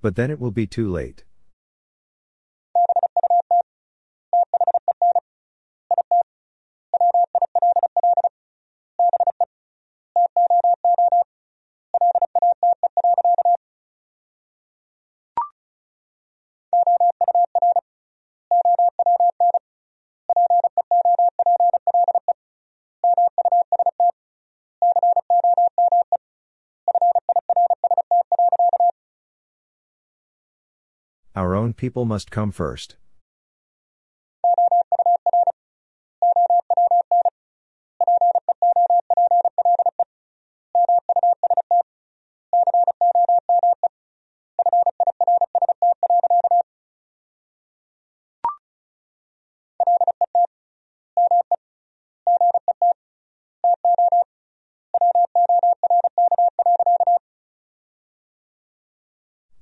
But then it will be too late. People must come first.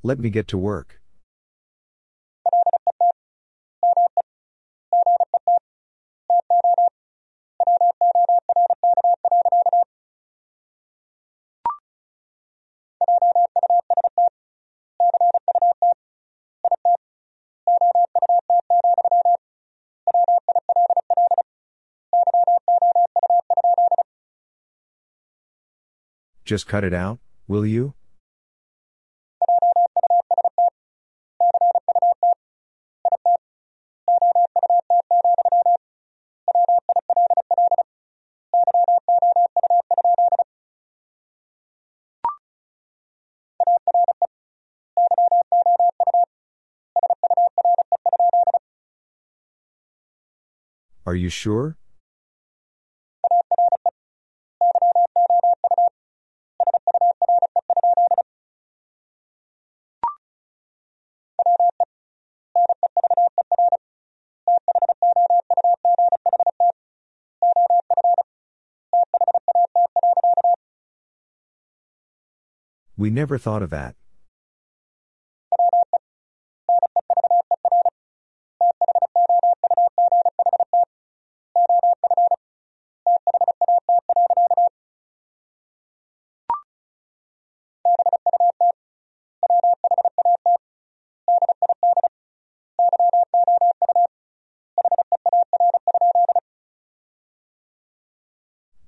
Let me get to work. Just cut it out, will you? Are you sure? We never thought of that.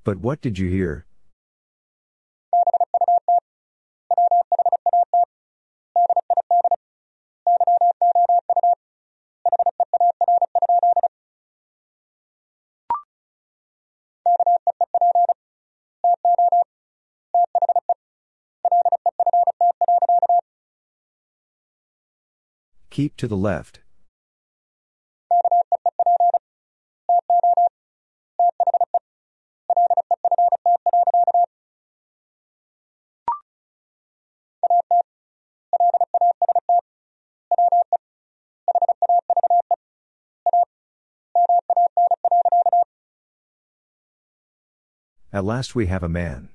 But what did you hear? Keep to the left. At last we have a man.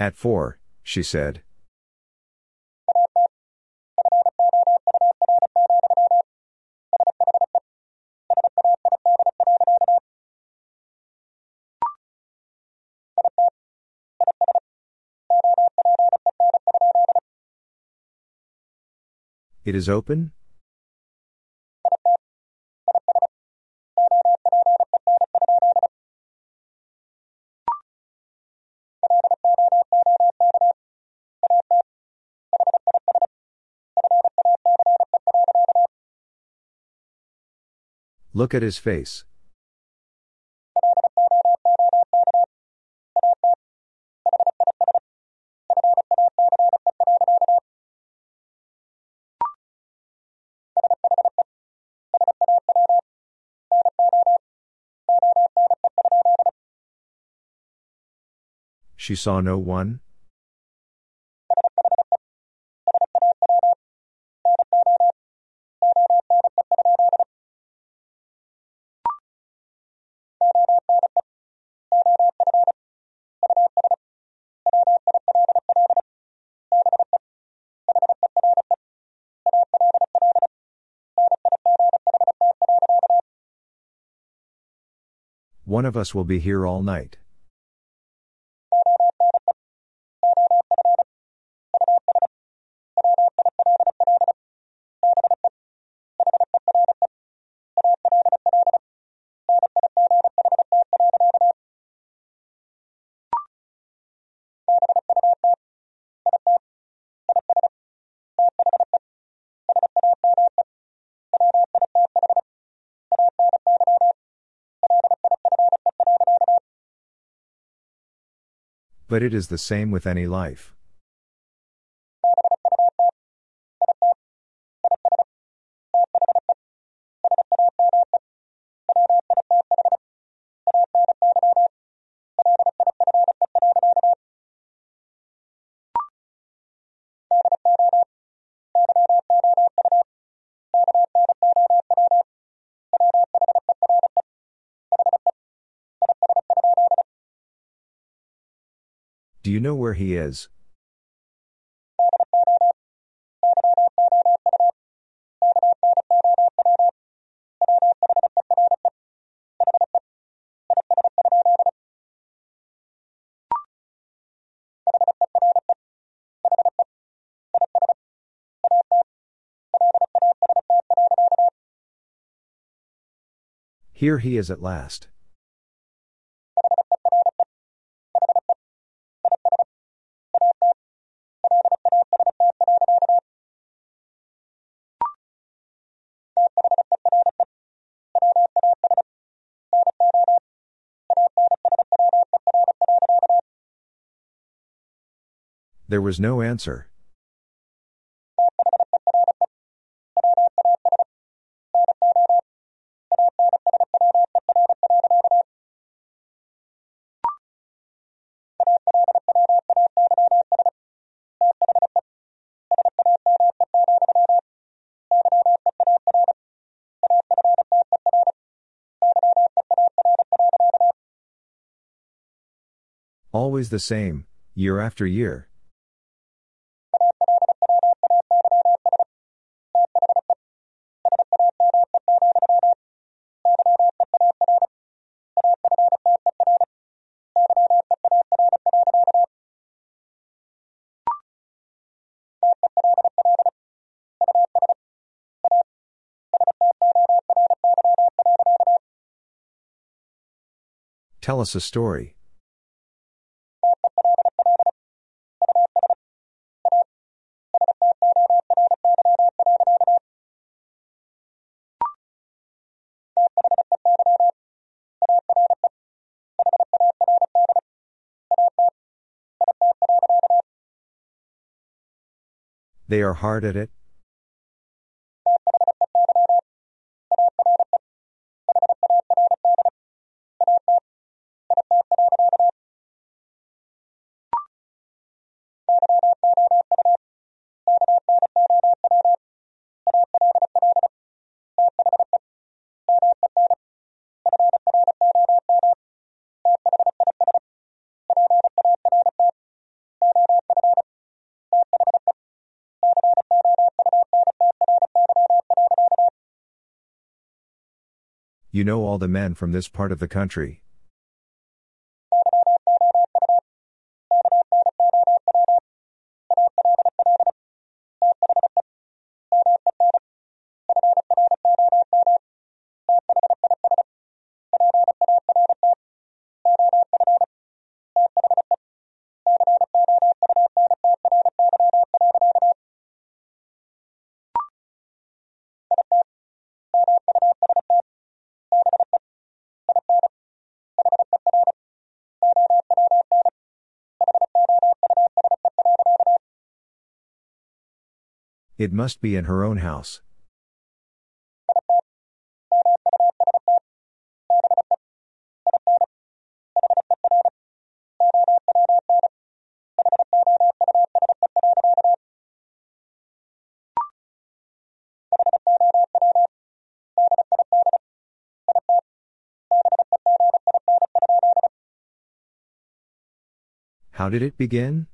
At four, she said. It is open? Look at his face. She saw no one? One of us will be here all night. But it is the same with any life. Where he is? Here he is at last. There was no answer. Always the same, year after year. Tell us a story. They are hard at it? You know all the men from this part of the country. It must be in her own house. How did it begin?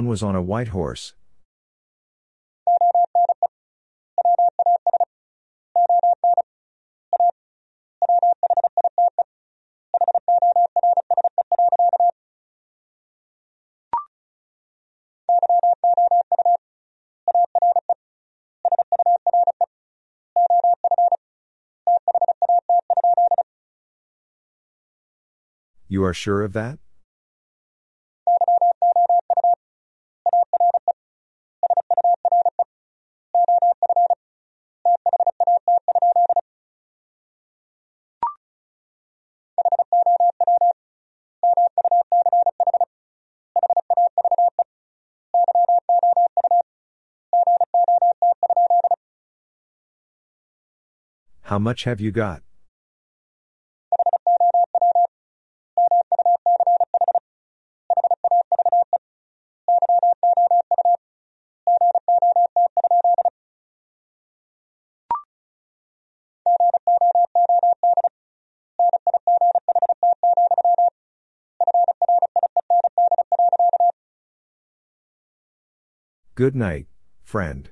One was on a white horse. You are sure of that? Much have you got? Good night, friend.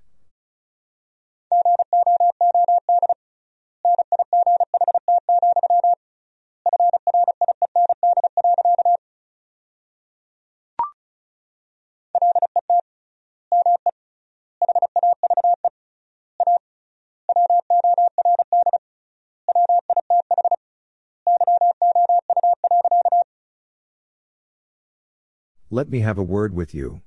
Let me have a word with you.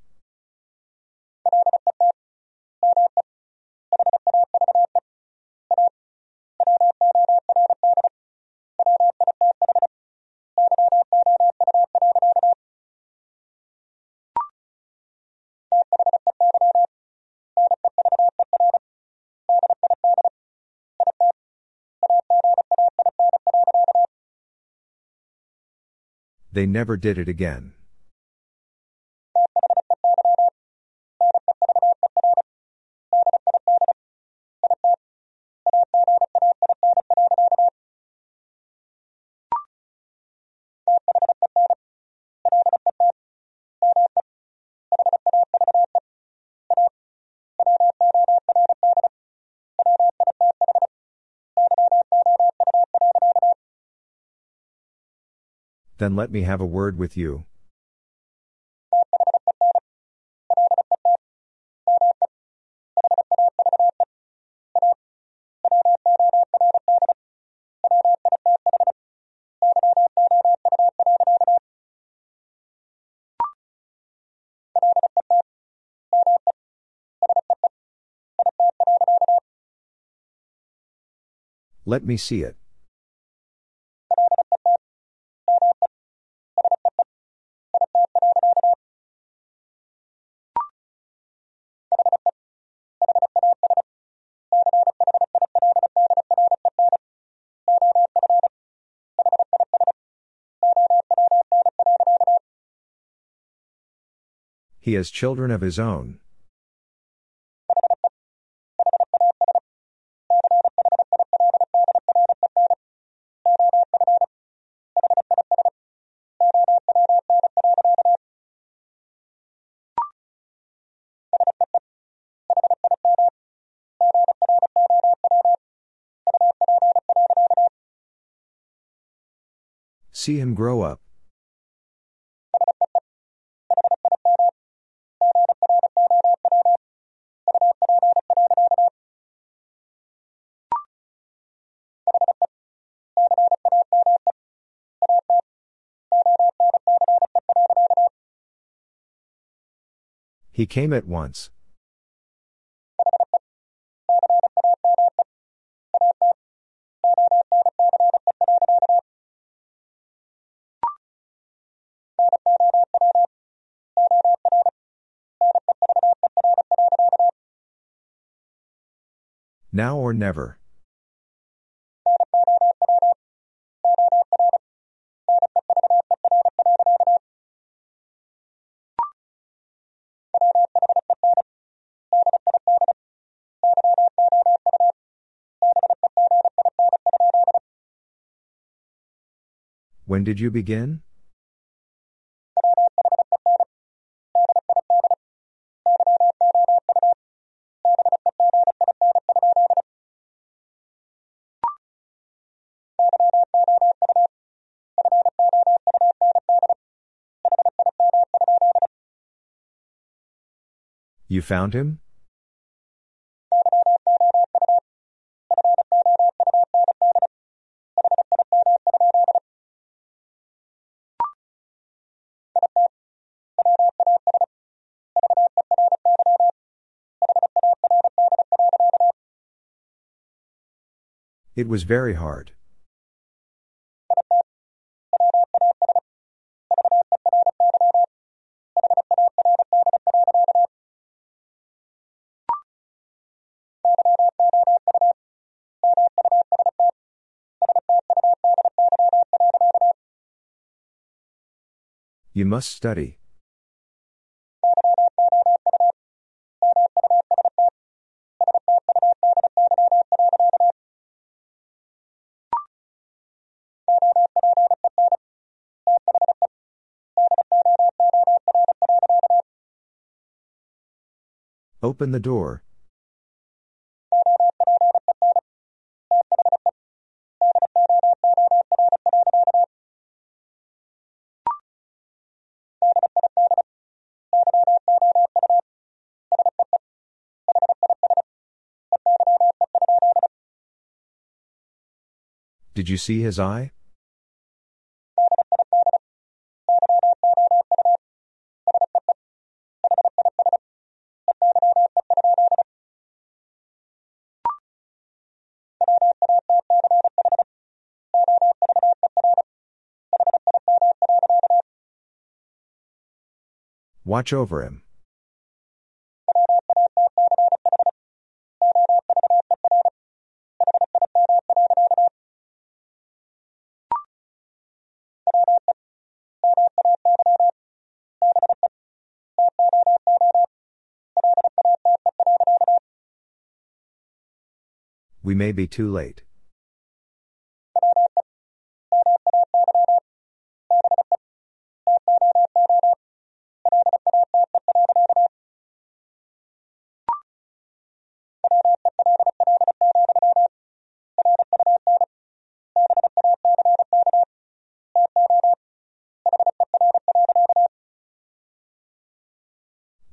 They never did it again. Then let me have a word with you. Let me see it. He has children of his own. See him grow up. He came at once. Now or never. When did you begin? You found him? It was very hard. You must study. Open the door. Did you see his eye? Watch over him. We may be too late.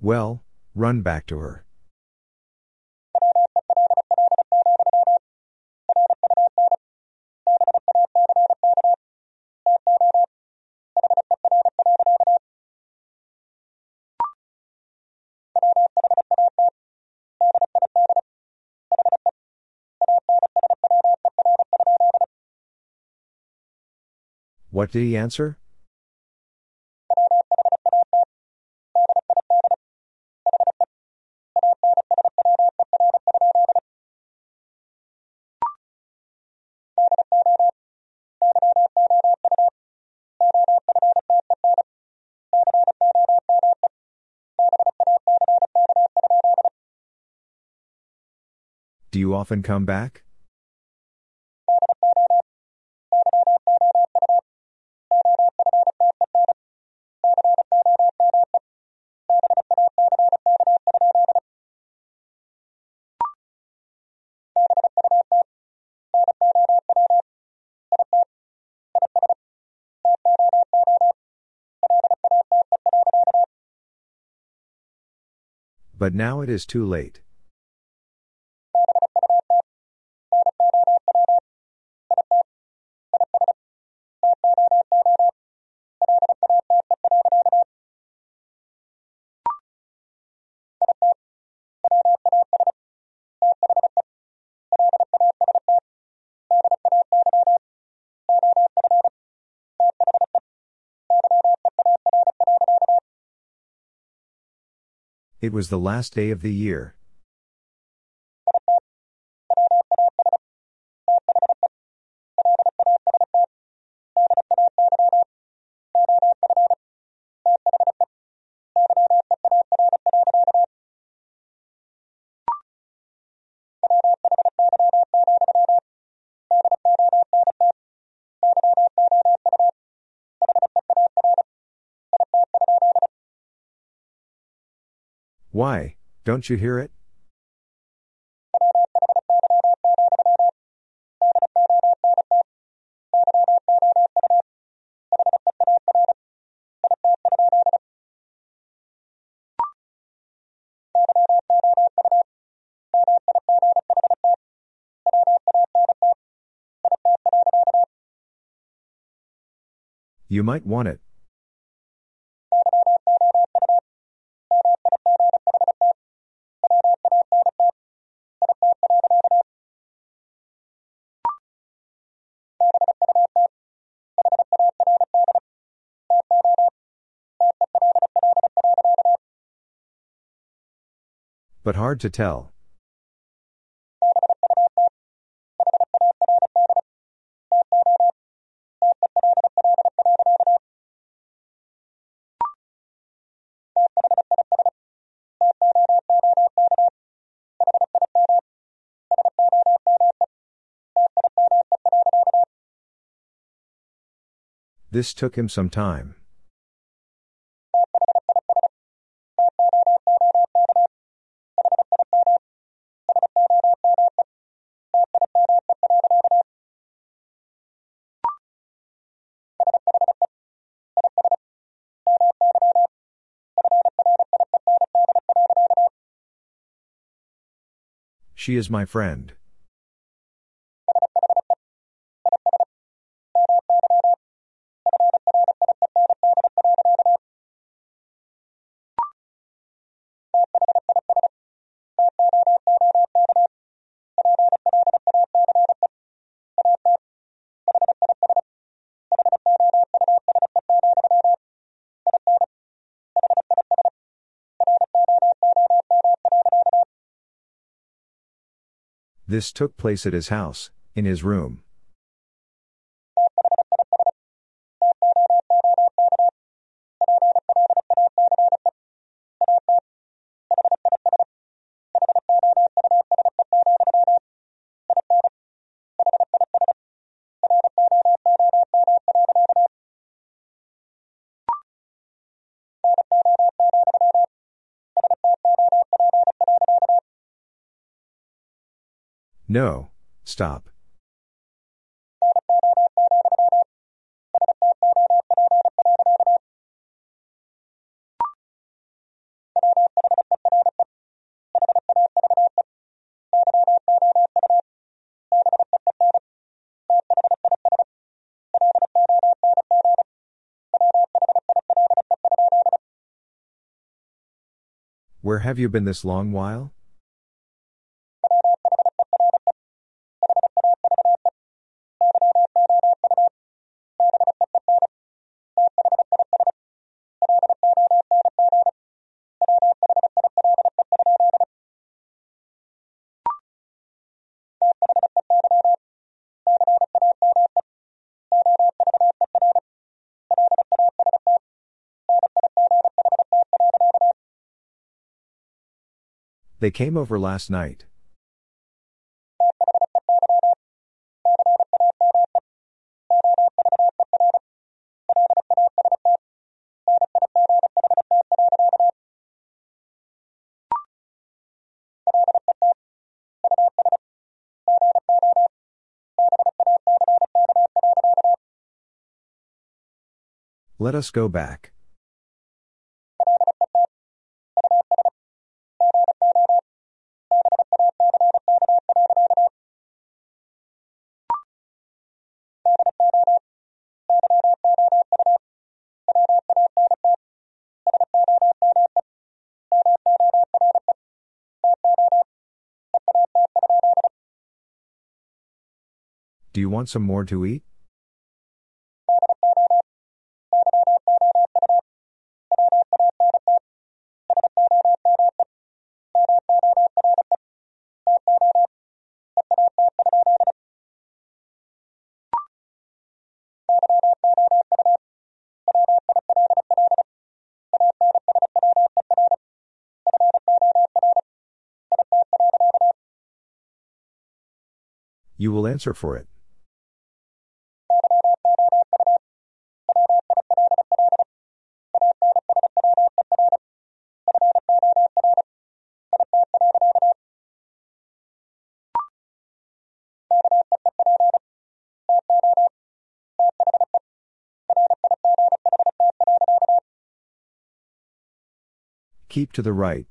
Well, run back to her. What did he answer? You often come back? But now it is too late. It was the last day of the year. Why, don't you hear it? You might want it. But hard to tell. This took him some time. She is my friend. This took place at his house, in his room. No, stop. Where have you been this long while? They came over last night. Let us go back. Do you want some more to eat? You will answer for it. Keep to the right.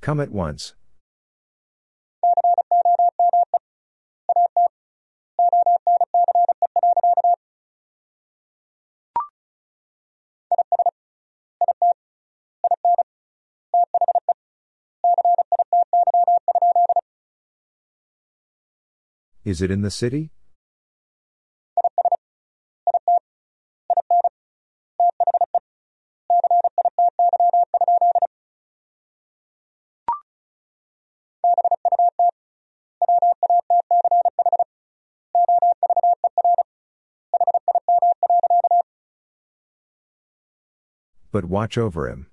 Come at once. Is it in the city? But watch over him.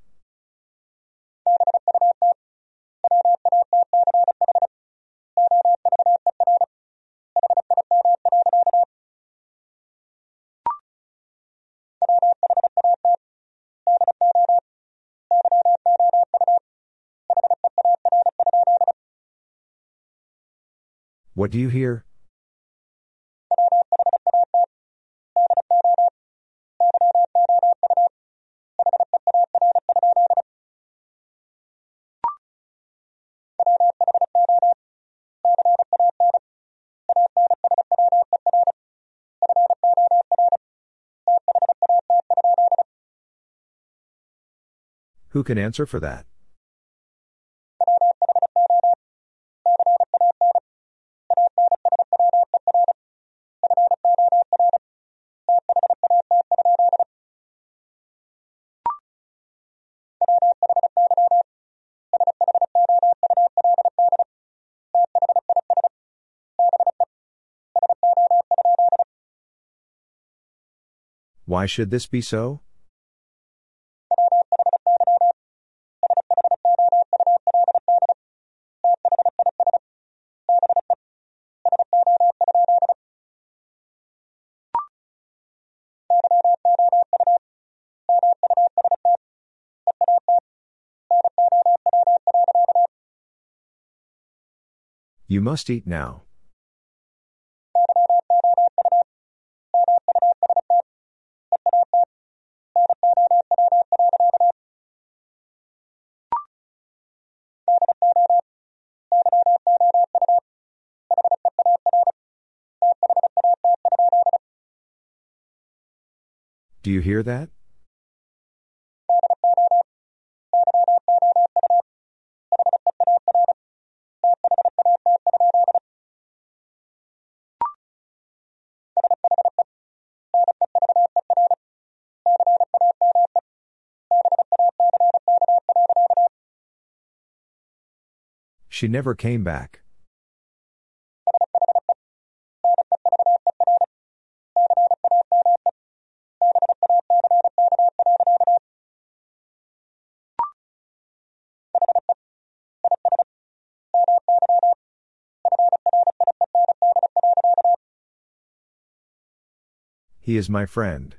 What do you hear? Who can answer for that? Why should this be so? You must eat now. Do you hear that? She never came back. He is my friend.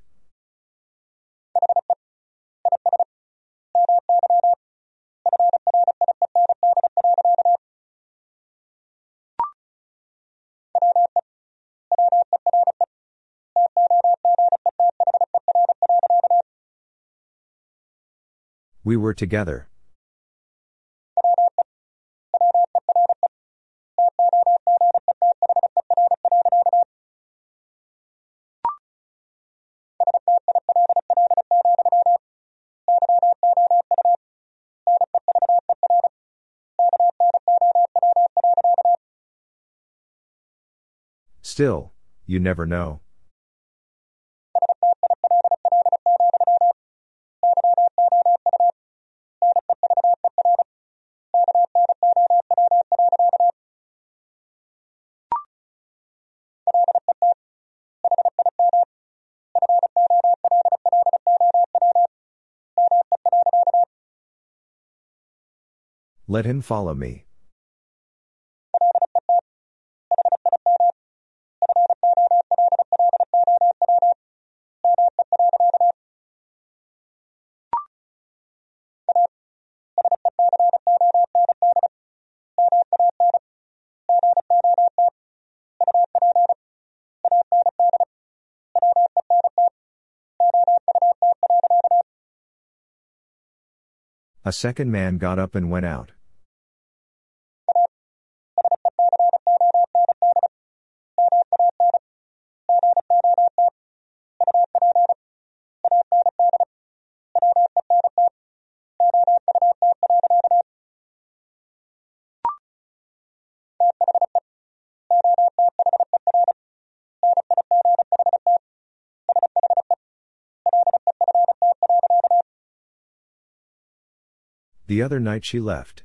We were together. Still, you never know. Let him follow me. A second man got up and went out. The other night she left.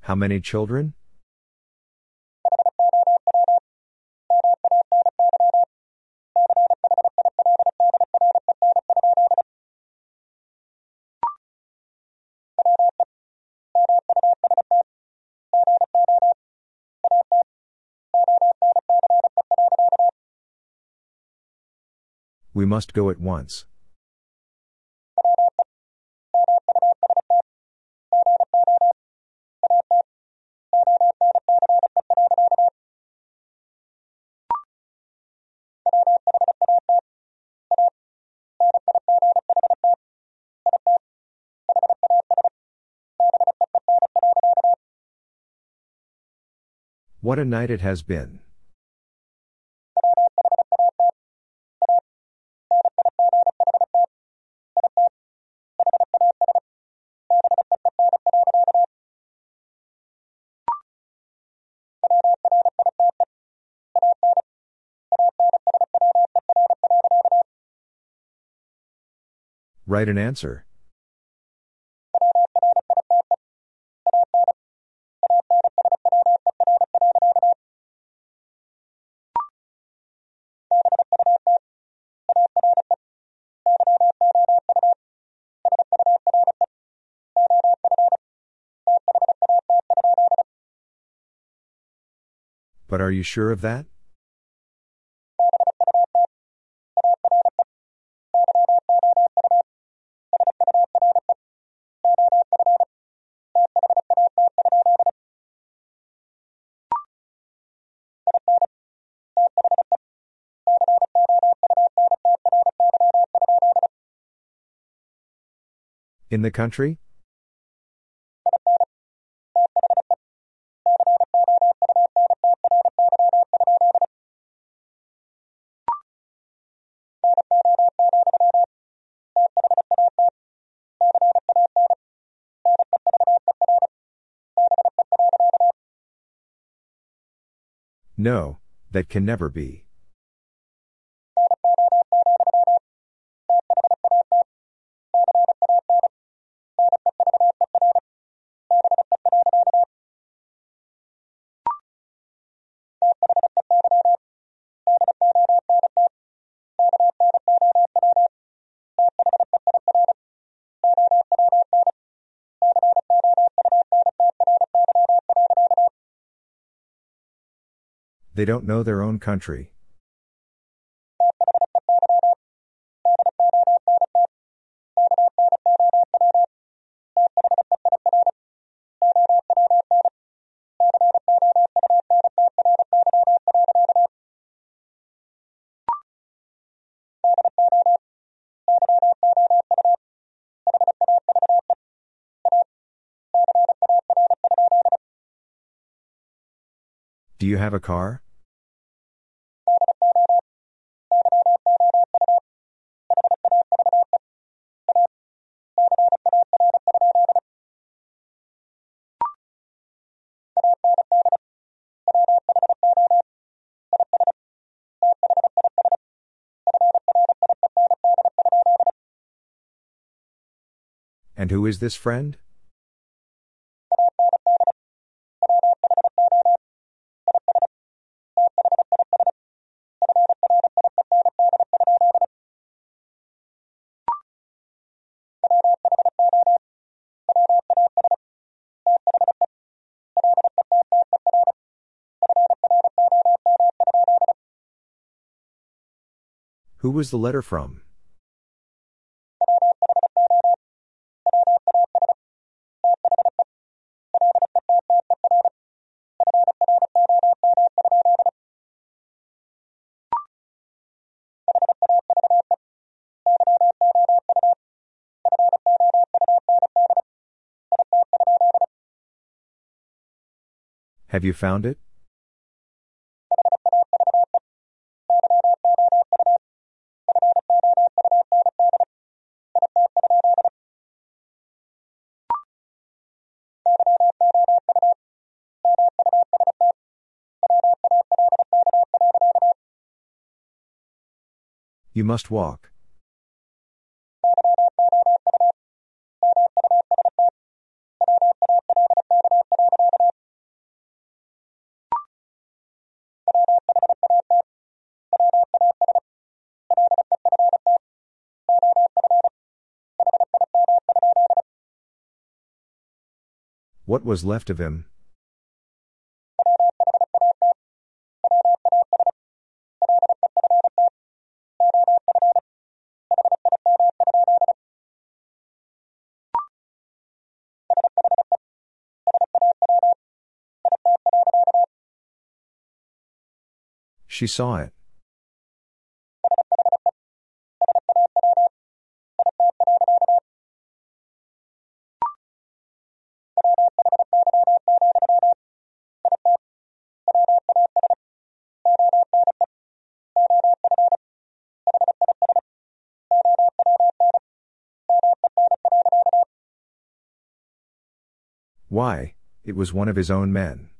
How many children? We must go at once. What a night it has been. Write an answer. But are you sure of that? In the country? No, that can never be. They don't know their own country. Do you have a car? And who is this friend? Who was the letter from? Have you found it? You must walk. What was left of him? She saw it. Why, it was one of his own men.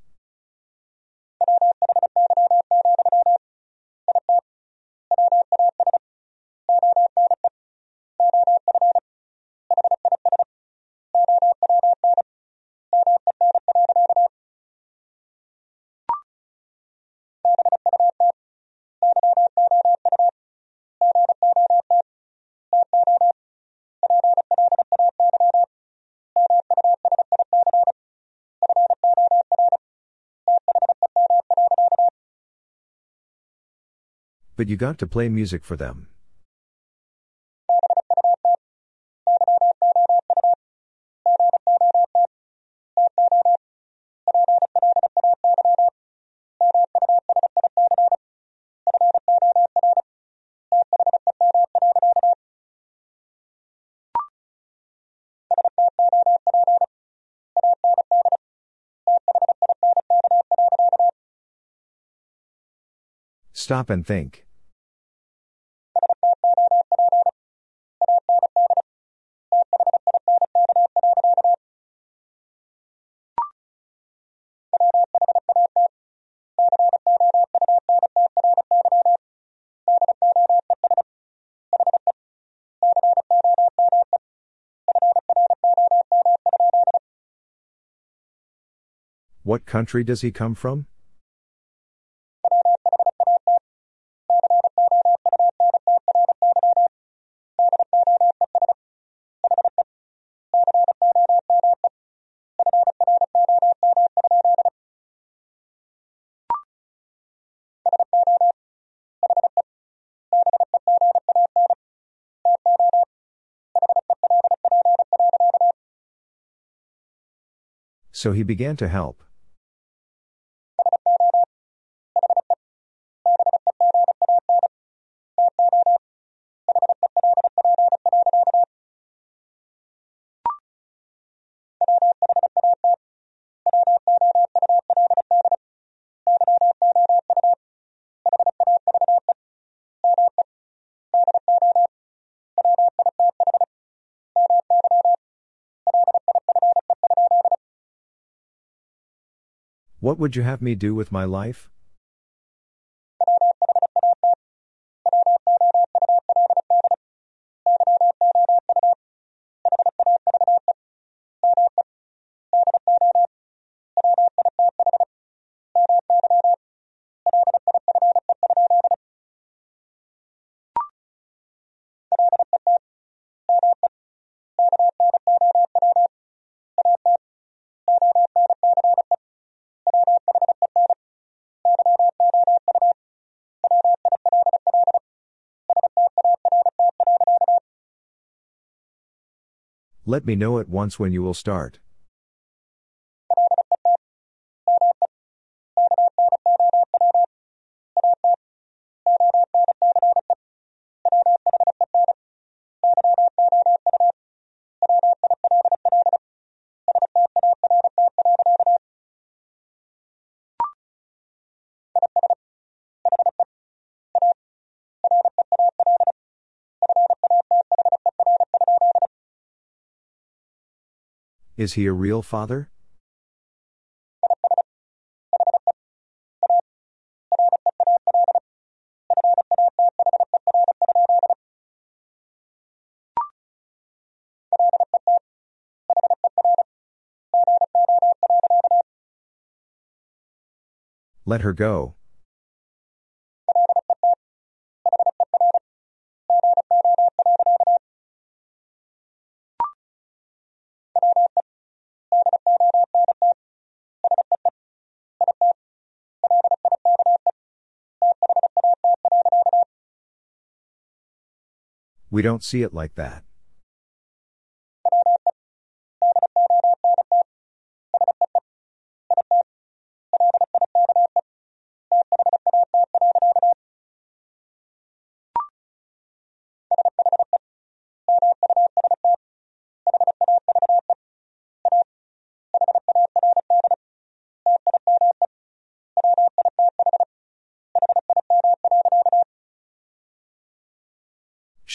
But you got to play music for them. Stop and think. What country does he come from? So he began to help. What would you have me do with my life? Let me know at once when you will start. Is he a real father? Let her go. We don't see it like that.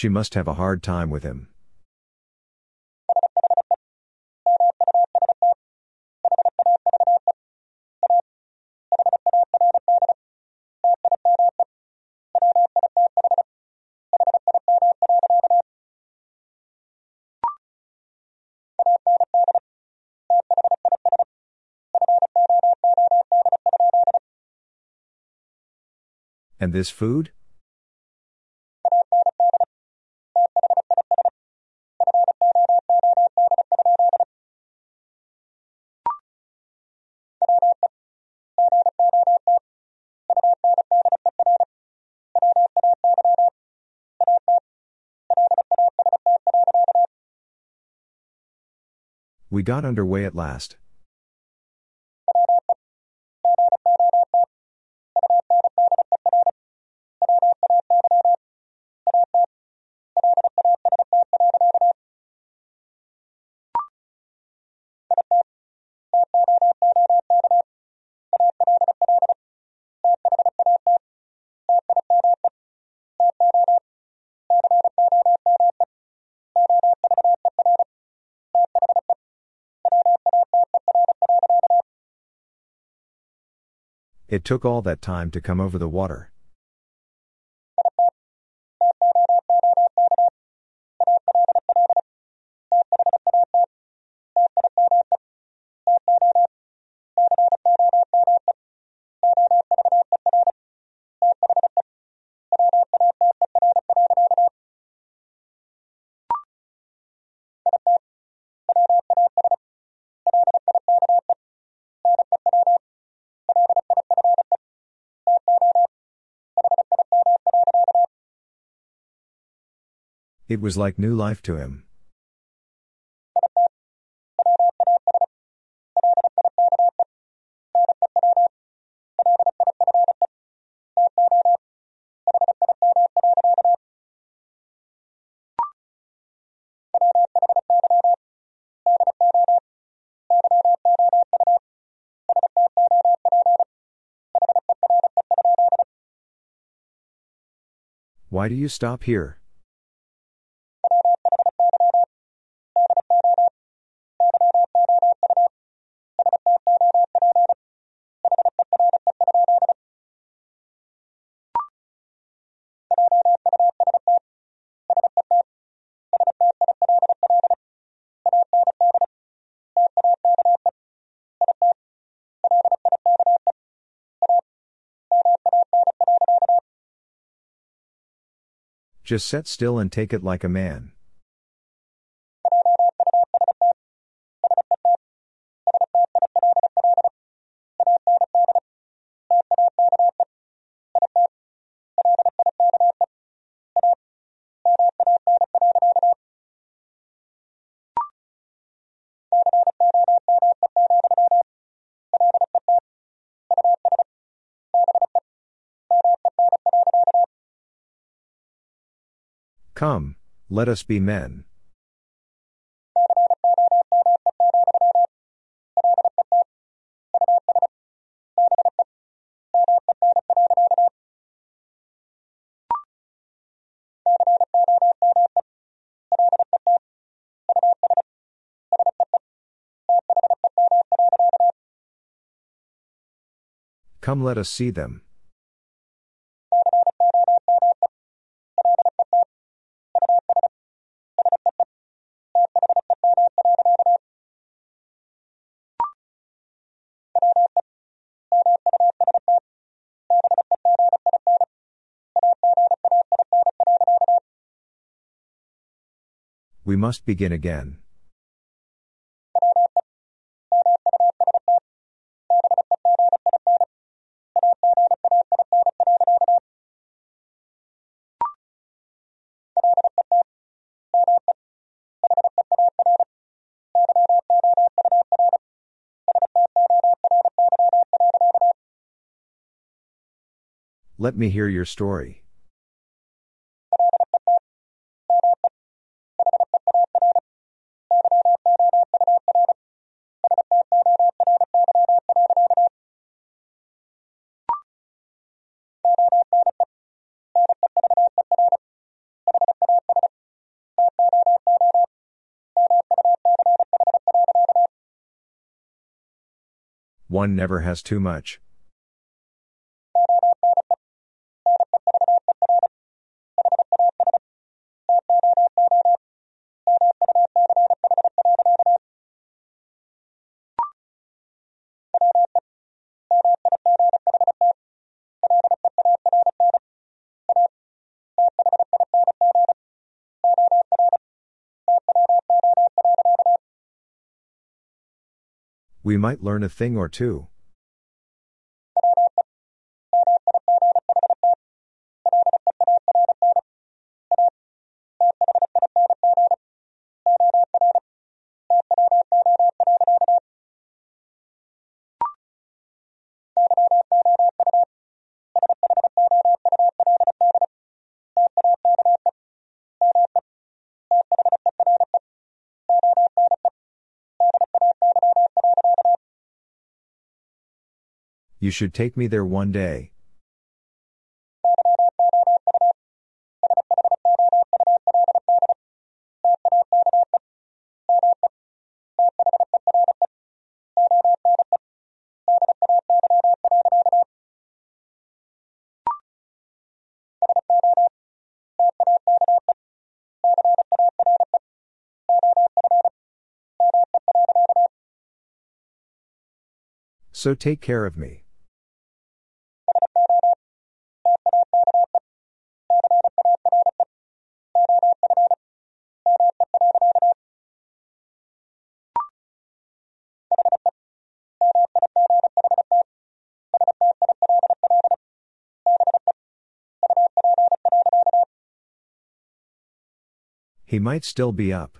She must have a hard time with him. And this food? We got underway at last. It took all that time to come over the water. It was like new life to him. Why do you stop here? Just set still and take it like a man. Come, let us be men. Come let us see them. We must begin again. Let me hear your story. One never has too much. We might learn a thing or two. You should take me there one day. So take care of me. He might still be up.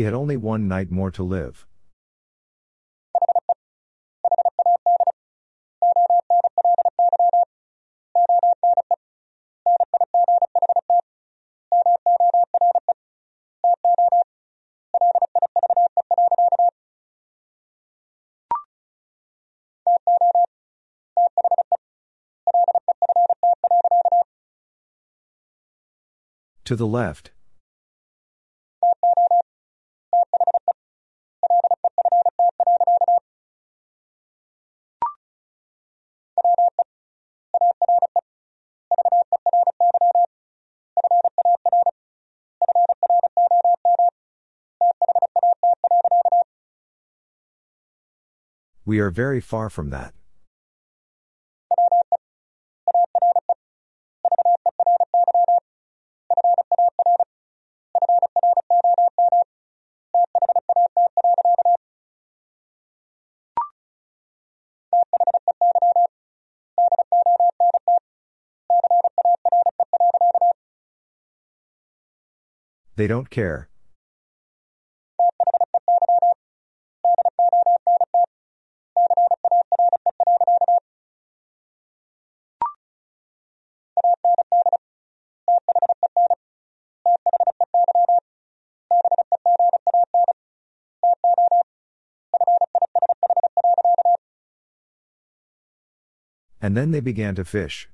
He had only one night more to live. To the left. We are very far from that. They don't care. And then they began to fish.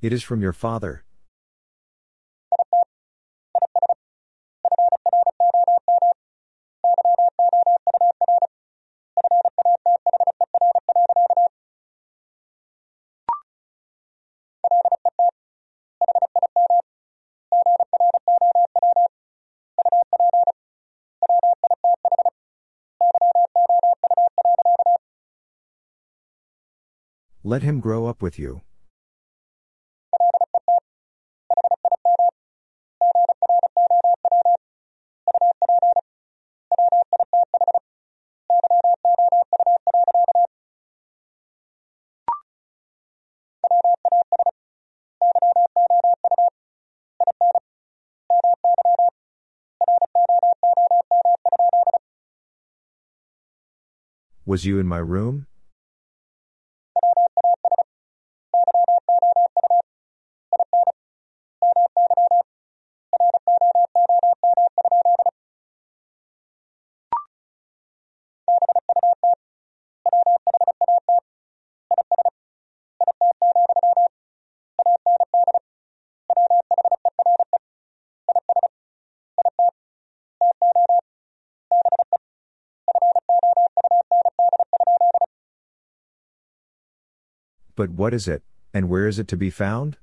It is from your father, Let him grow up with you. Was you in my room? But what is it, and where is it to be found?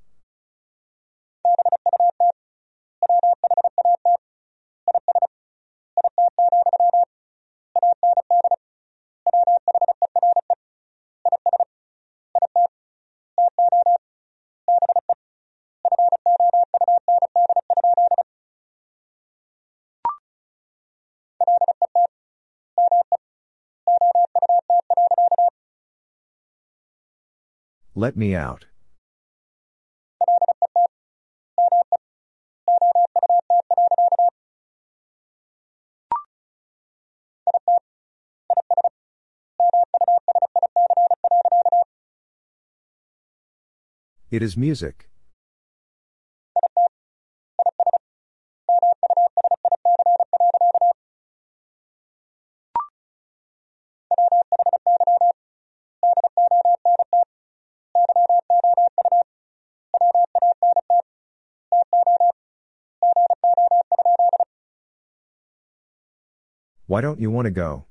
Let me out. It is music. Why don't you want to go?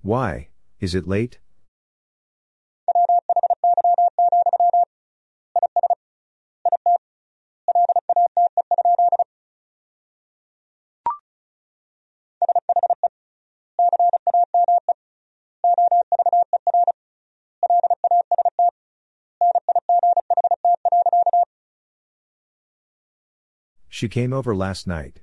Why, is it late? She came over last night.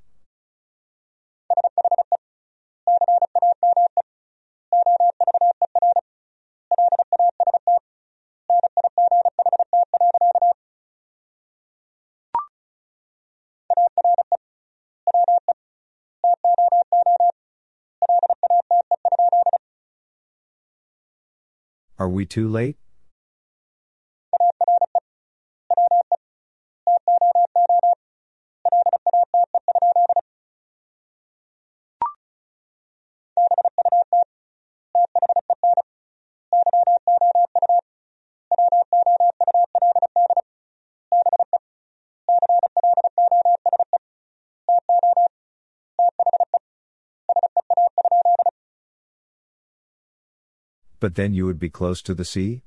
Are we too late? But then you would be close to the sea?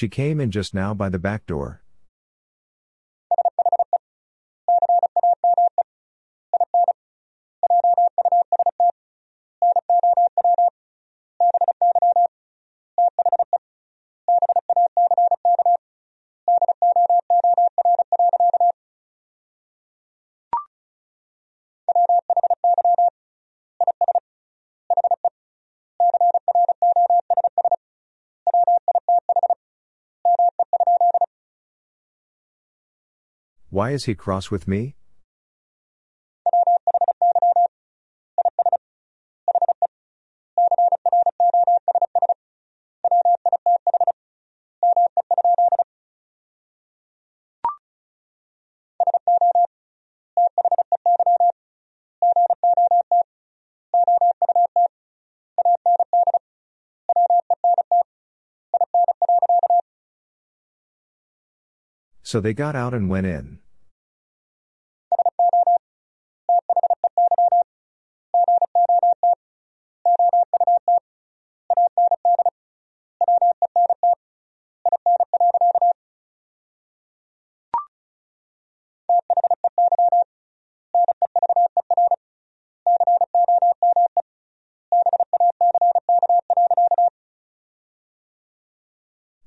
She came in just now by the back door. Why is he cross with me? So they got out and went in.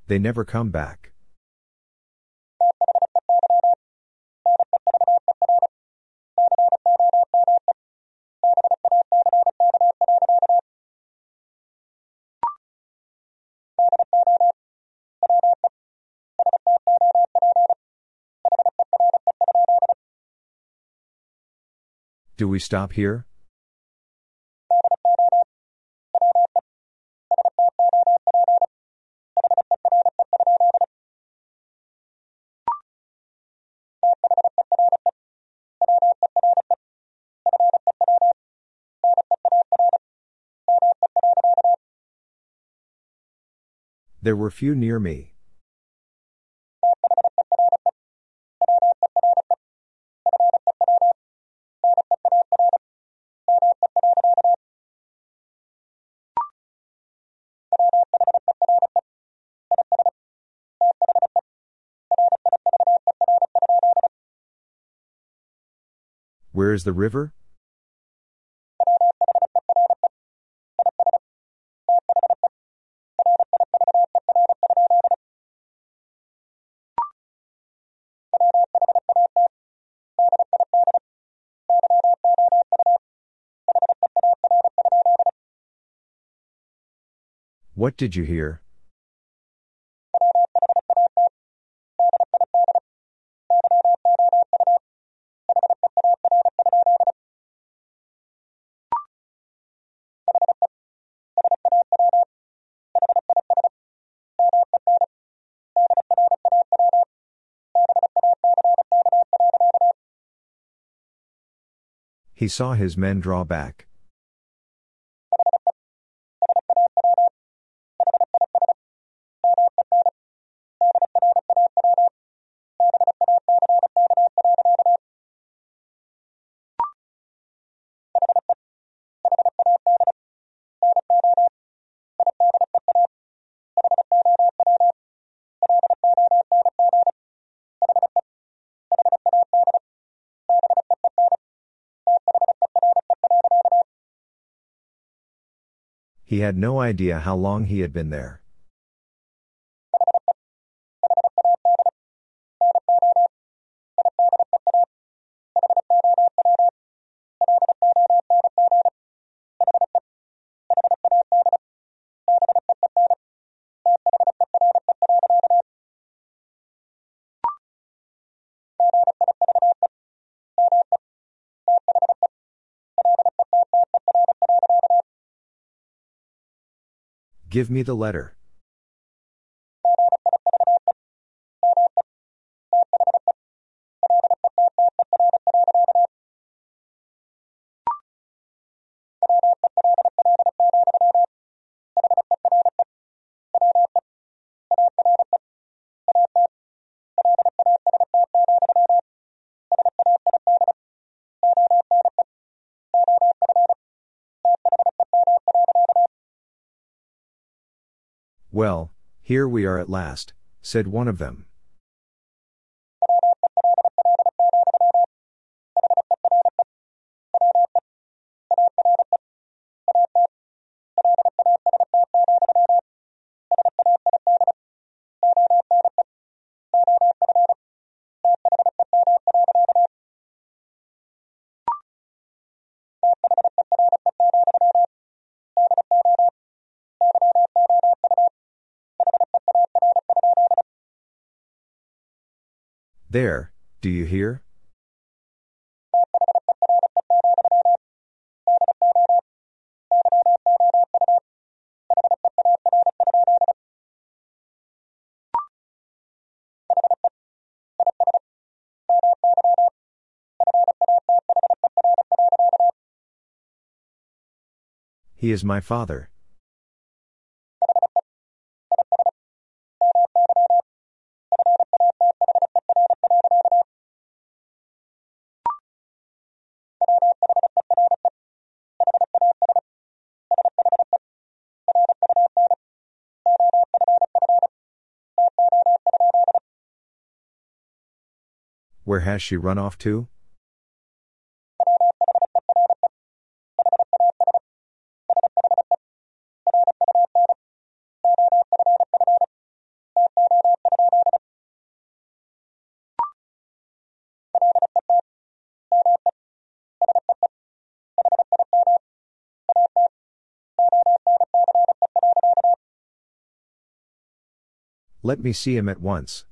They never come back. Do we stop here? There were few near me. Where is the river? What did you hear? He saw his men draw back. He had no idea how long he had been there. Give me the letter. Here we are at last, said one of them. There, Do you hear? He is my father. Where has she run off to? Let me see him at once.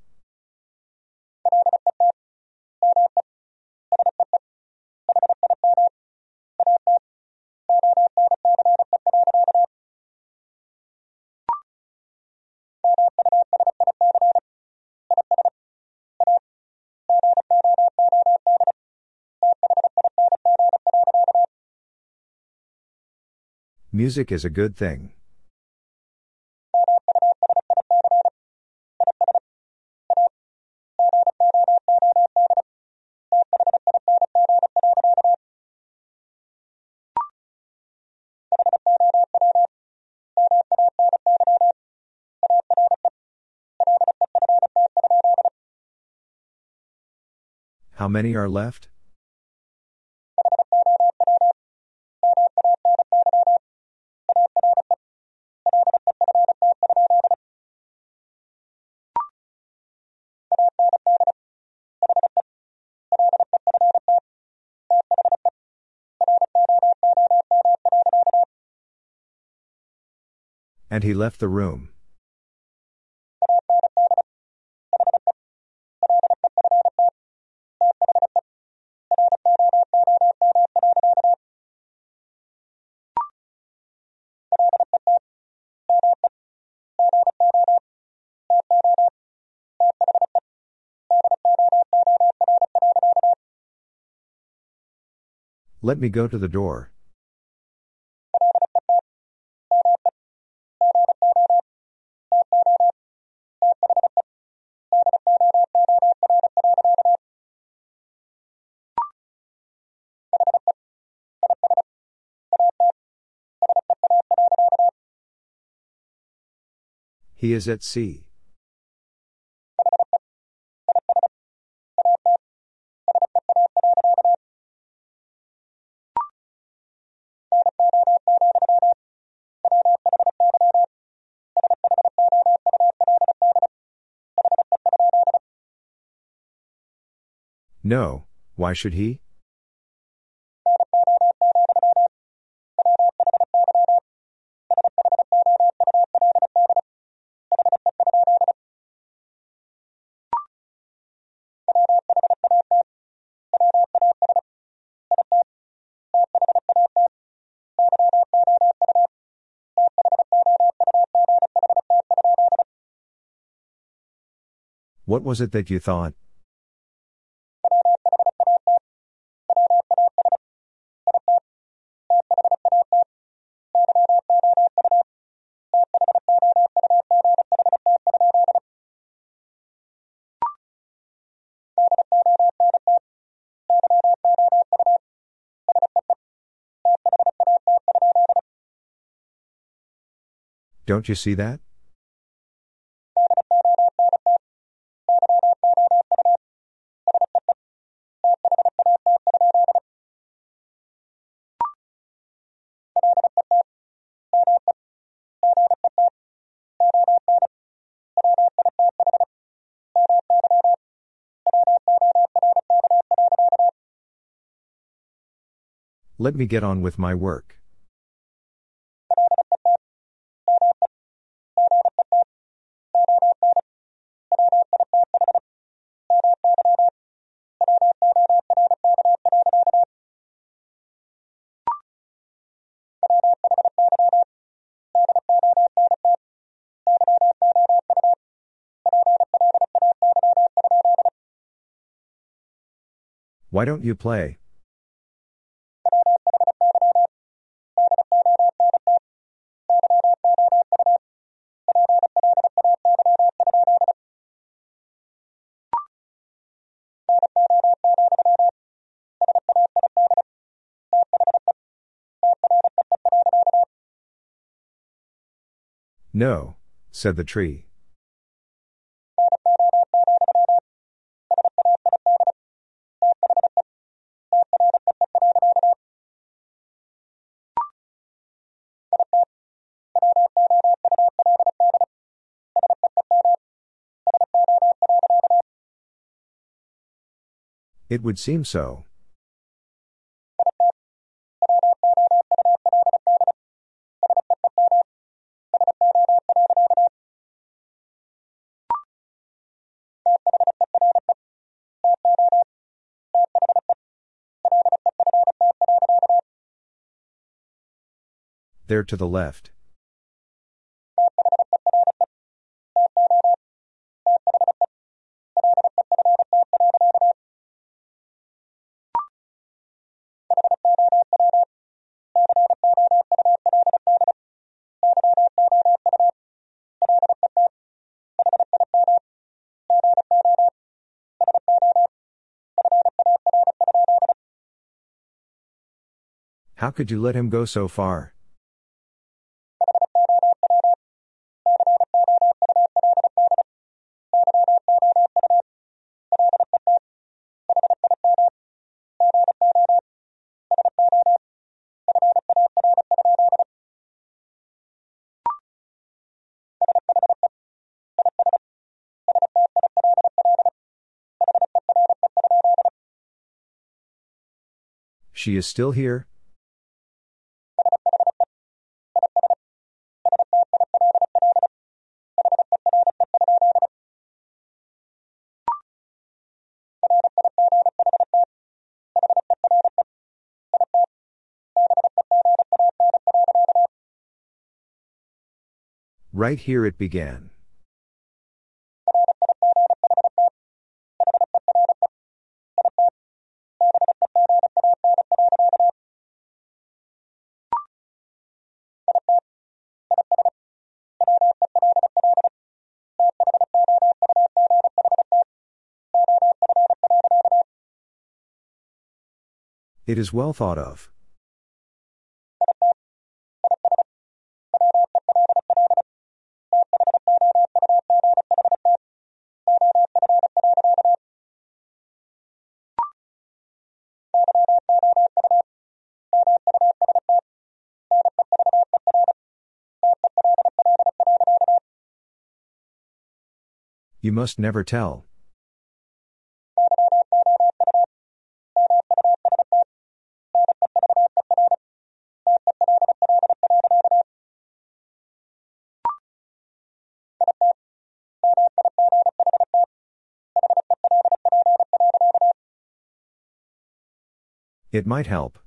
Music is a good thing. How many are left? And he left the room. Let me go to the door. He is at sea. No, why should he? What was it that you thought? Don't you see that? Let me get on with my work. Why don't you play? No, said the tree. It would seem so. There to the left. How could you let him go so far? She is still here? Right here it began. It is well thought of. You must never tell. It might help.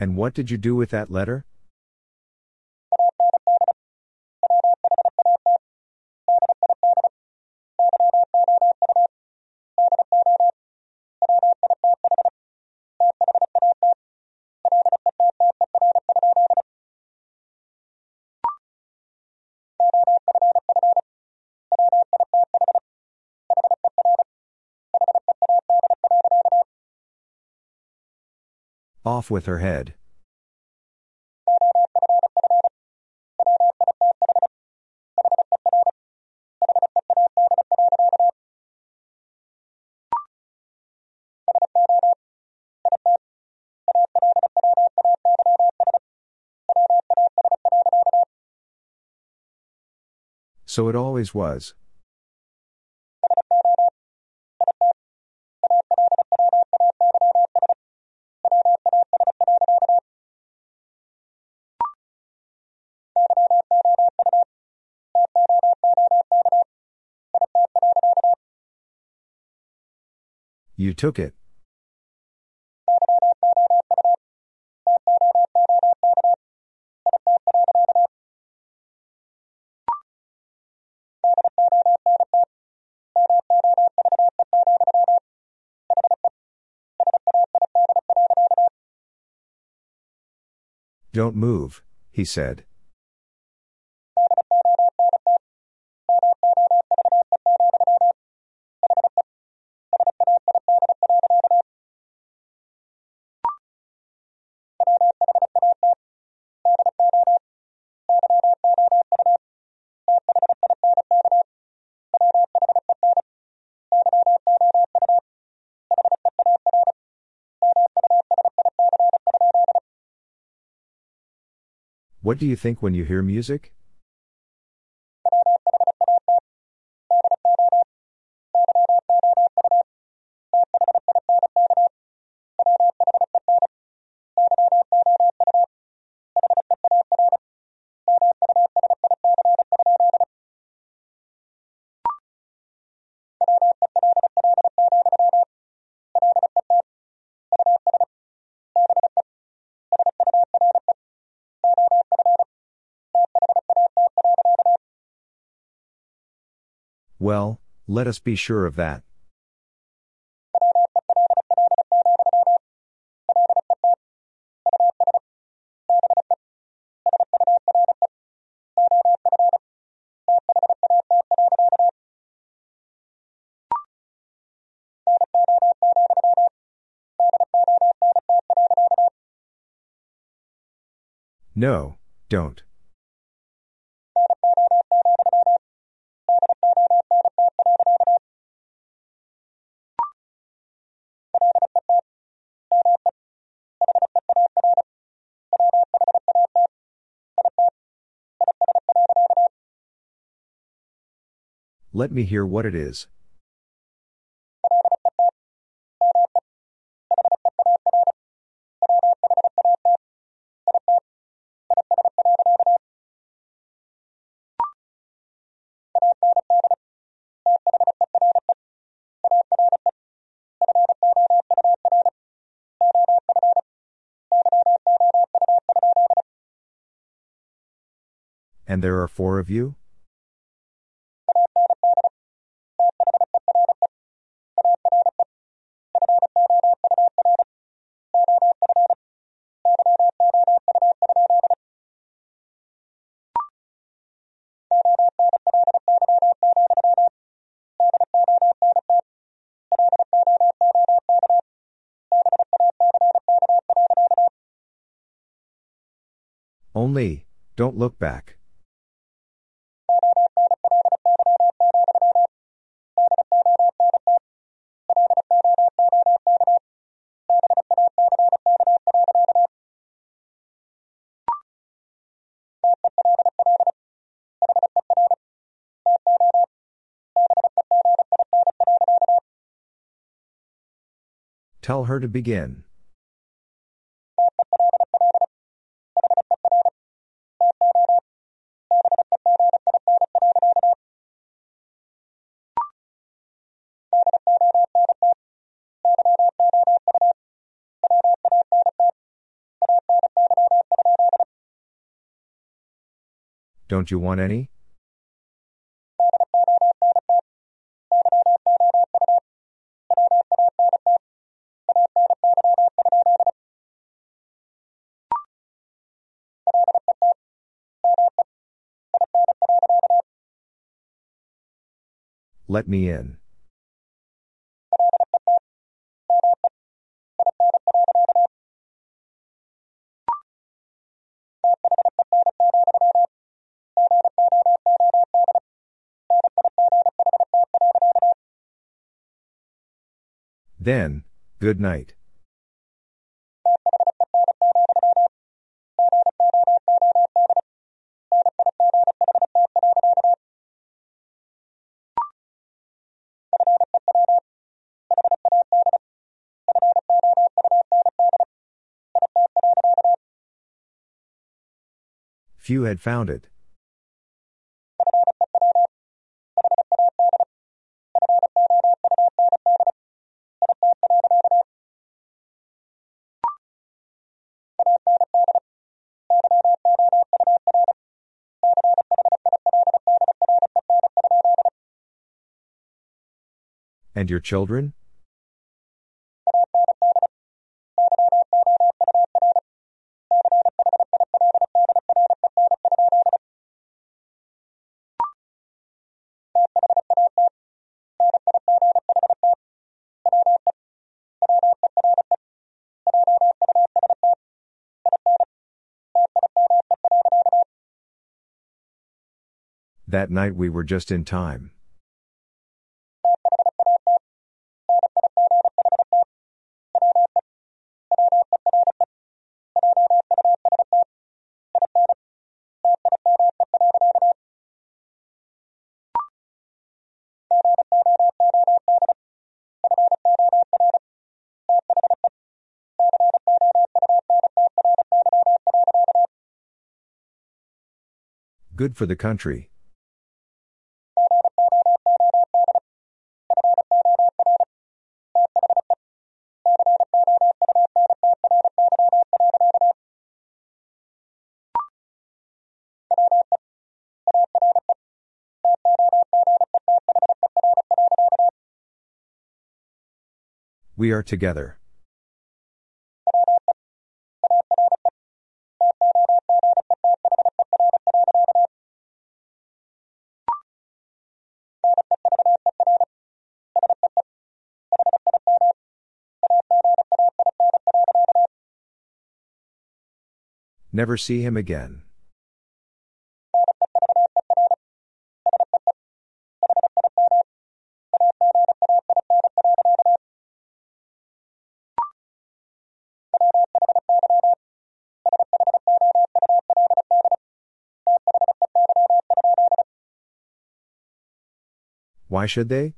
And what did you do with that letter? Off with her head. So it always was. You took it. Don't move, he said. What do you think when you hear music? Well, let us be sure of that. No, don't. Let me hear what it is. And there are four of you? Look back. Tell her to begin. Don't you want any? Let me in. Then, good night. Few had found it. And your children? That night we were just in time. Good for the country. We are together. Never see him again. Why should they?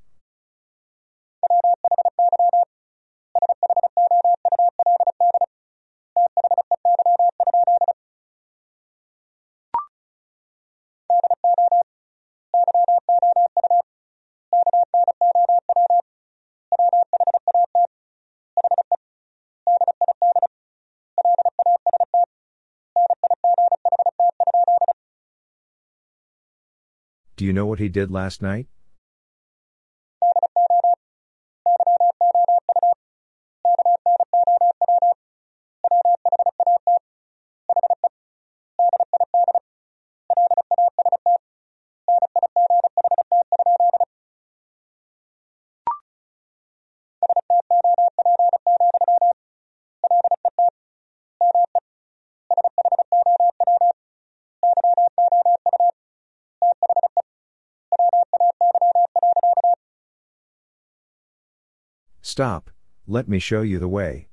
Do you know what he did last night? Stop, let me show you the way.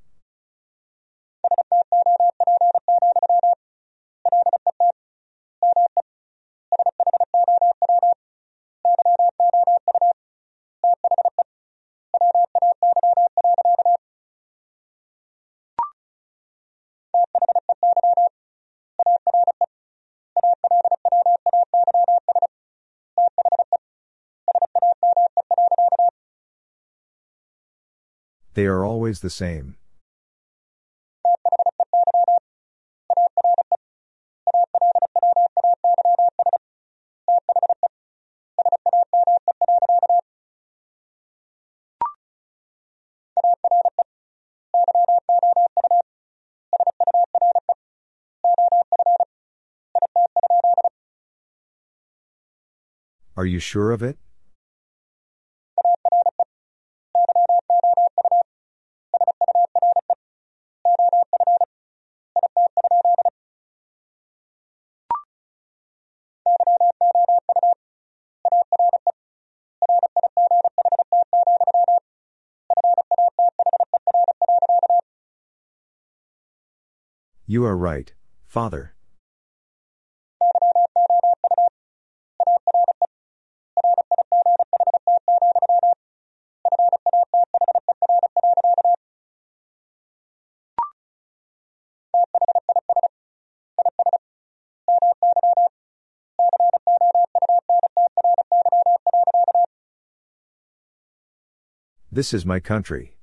They are always the same. Are you sure of it? You are right, father. This is my country.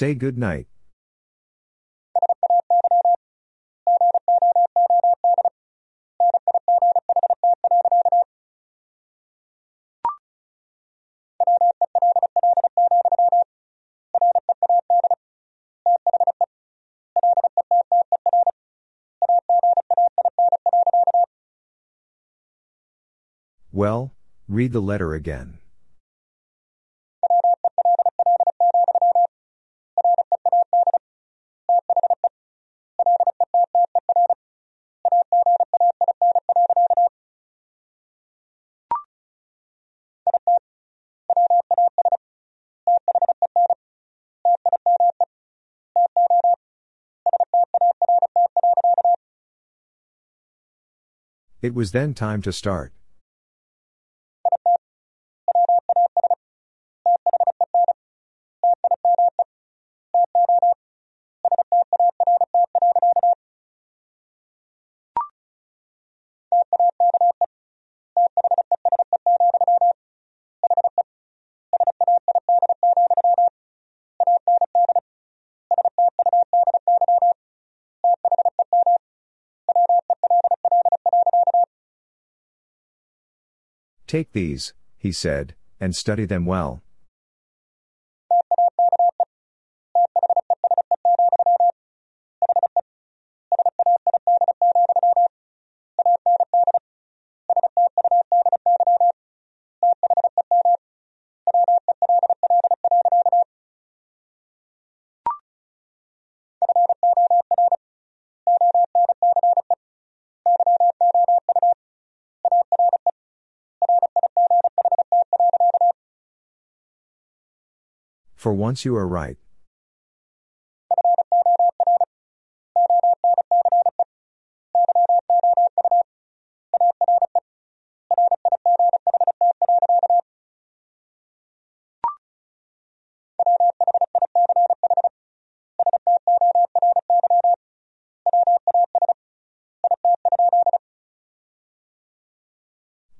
Say good night. Well, read the letter again. It was then time to start. Take these, he said, and study them well. For once you are right.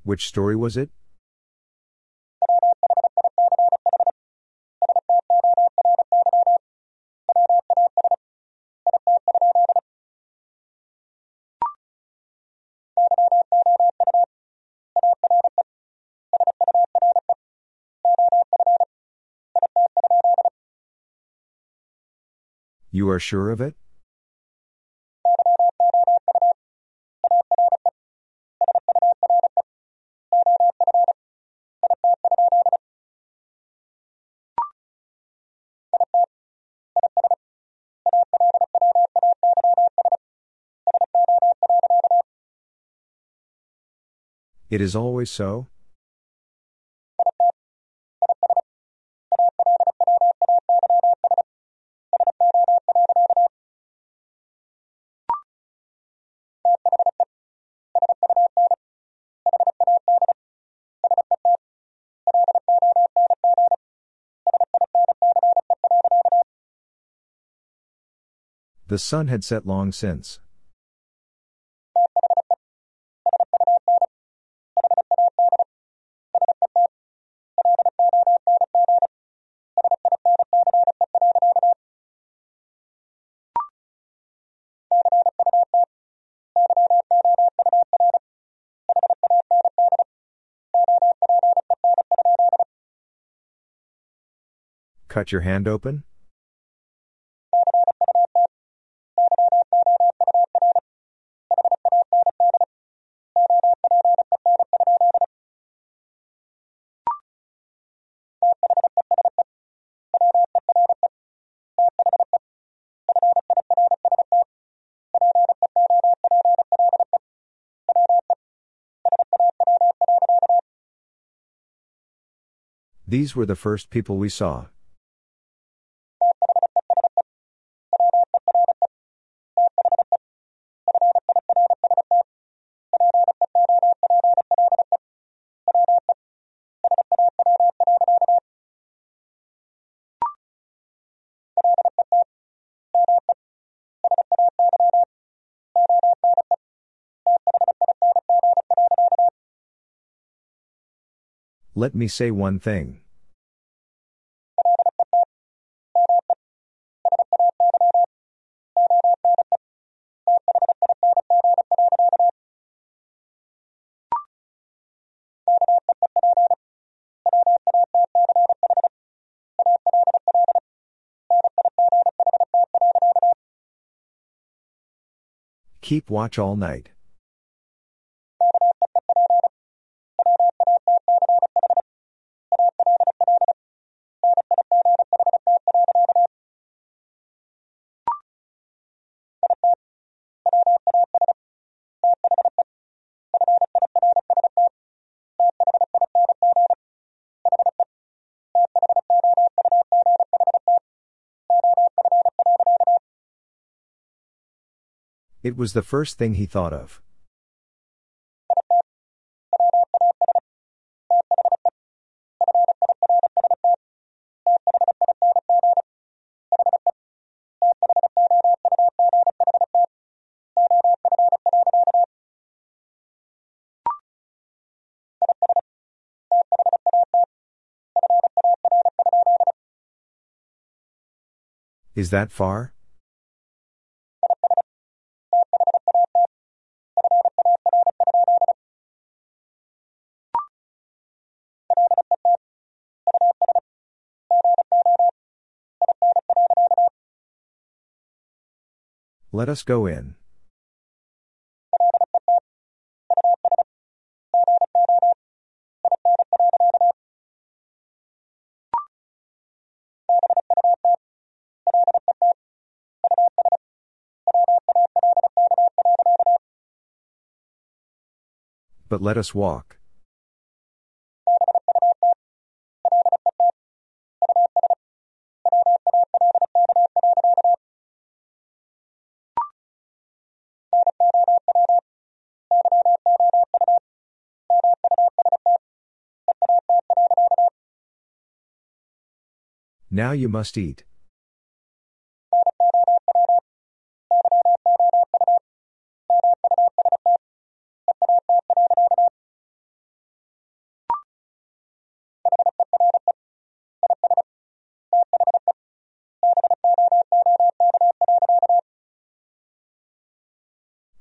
Which story was it? You are sure of it? It is always so? The sun had set long since. Cut your hand open? These were the first people we saw. Let me say one thing. Keep watch all night. It was the first thing he thought of. Is that far? Let us go in. But let us walk. Now you must eat.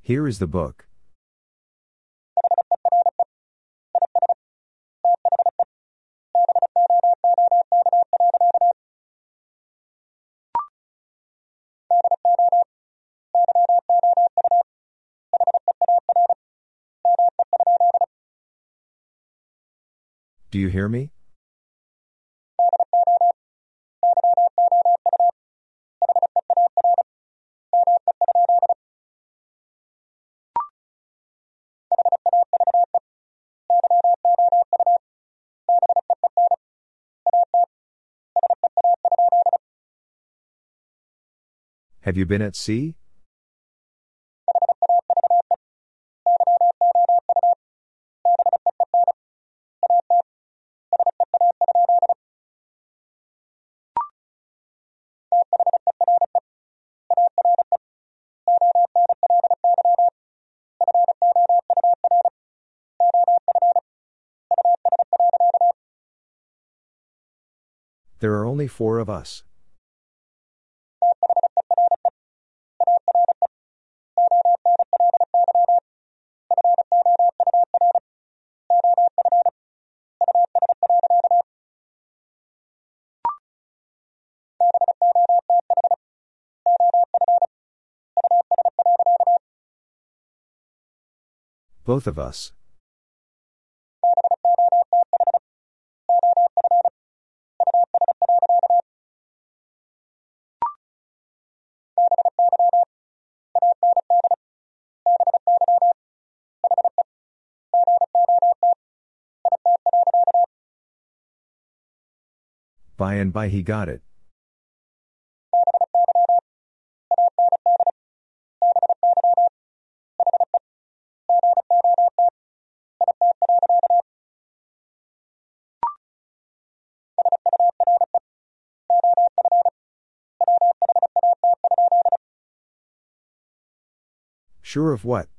Here is the book. Do you hear me? Have you been at sea? There are only four of us. Both of us. By and by he got it. Sure of what?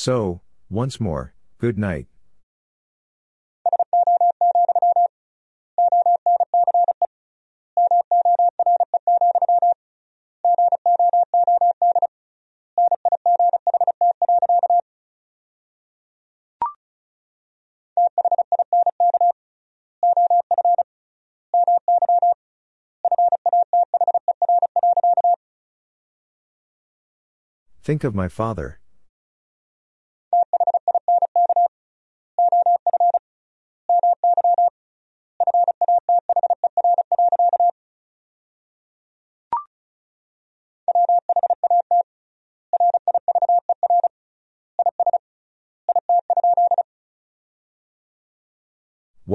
So, once more, good night. Think of my father.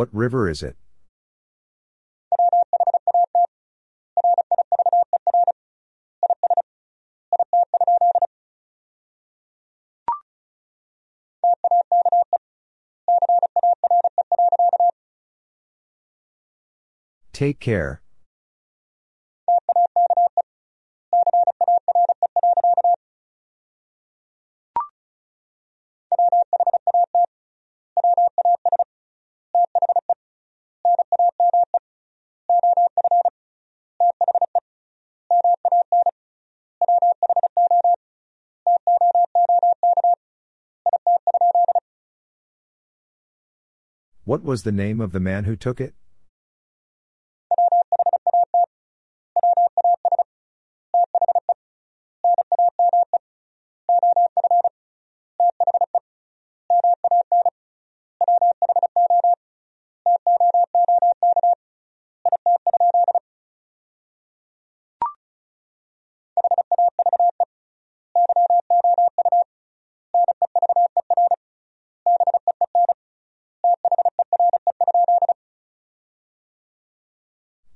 What river is it? Take care. What was the name of the man who took it?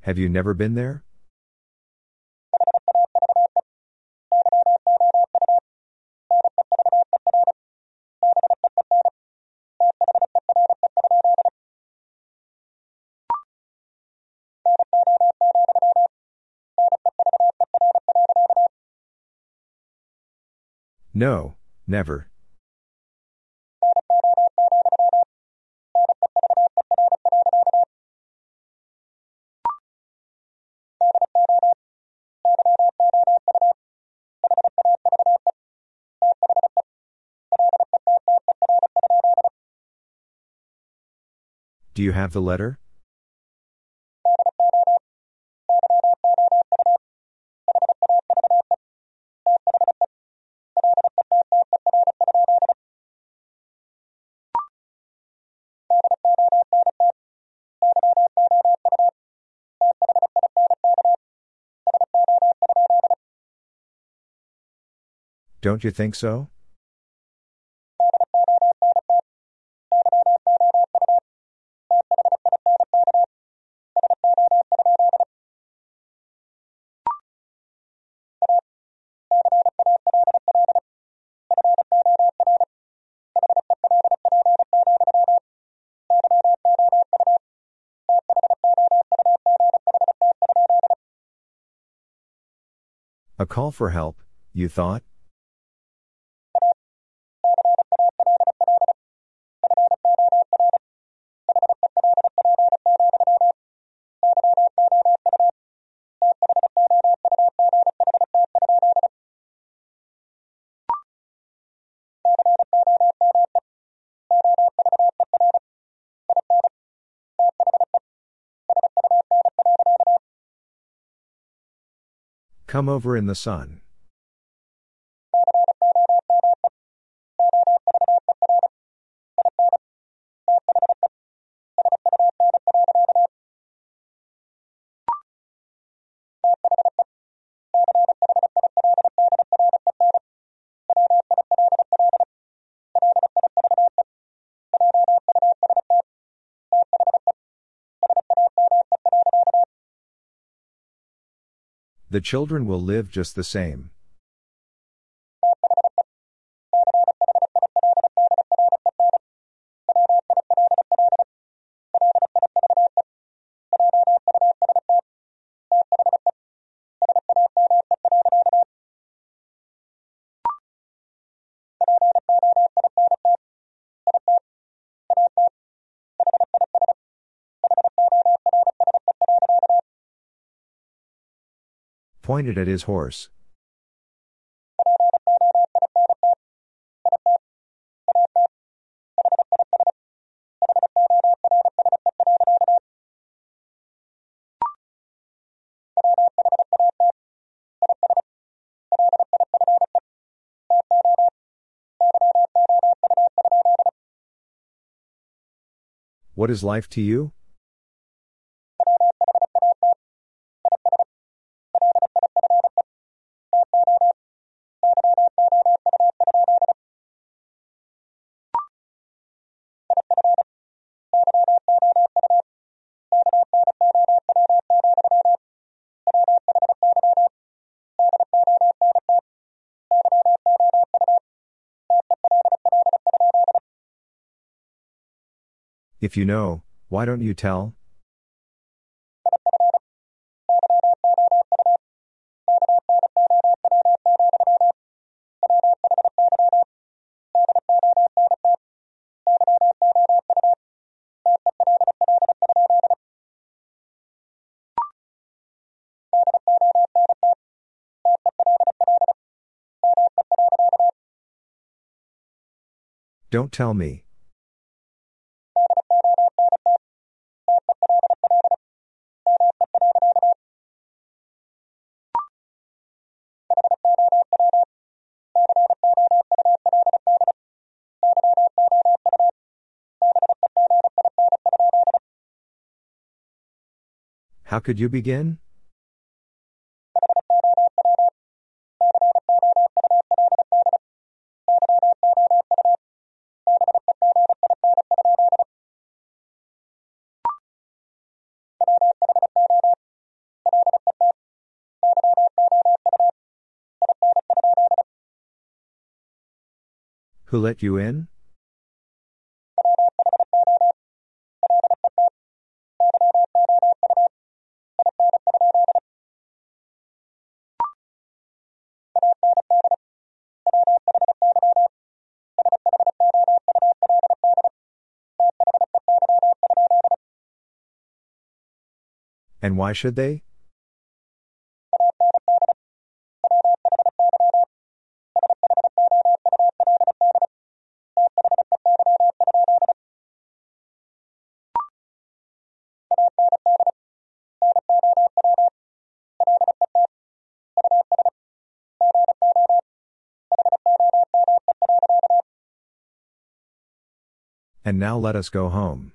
Have you never been there? No, never. Do you have the letter? Don't you think so? Call for help, you thought? Come over in the sun. The children will live just the same. Pointed at his horse. What is life to you? If you know, why don't you tell? Don't tell me. How could you begin? Who let you in? And why should they? And now let us go home.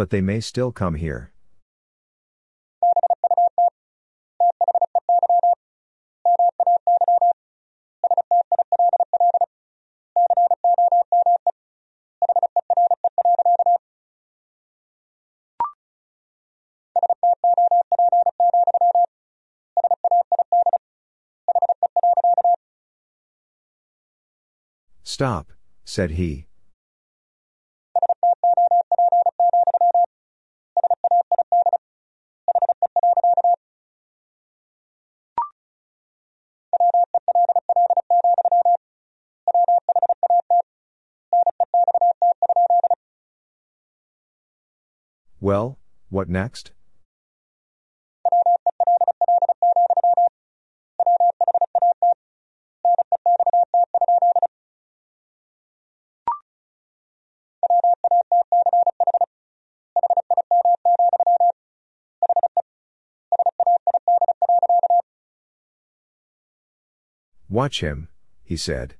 But they may still come here. Stop, said he. Well, what next? Watch him, he said.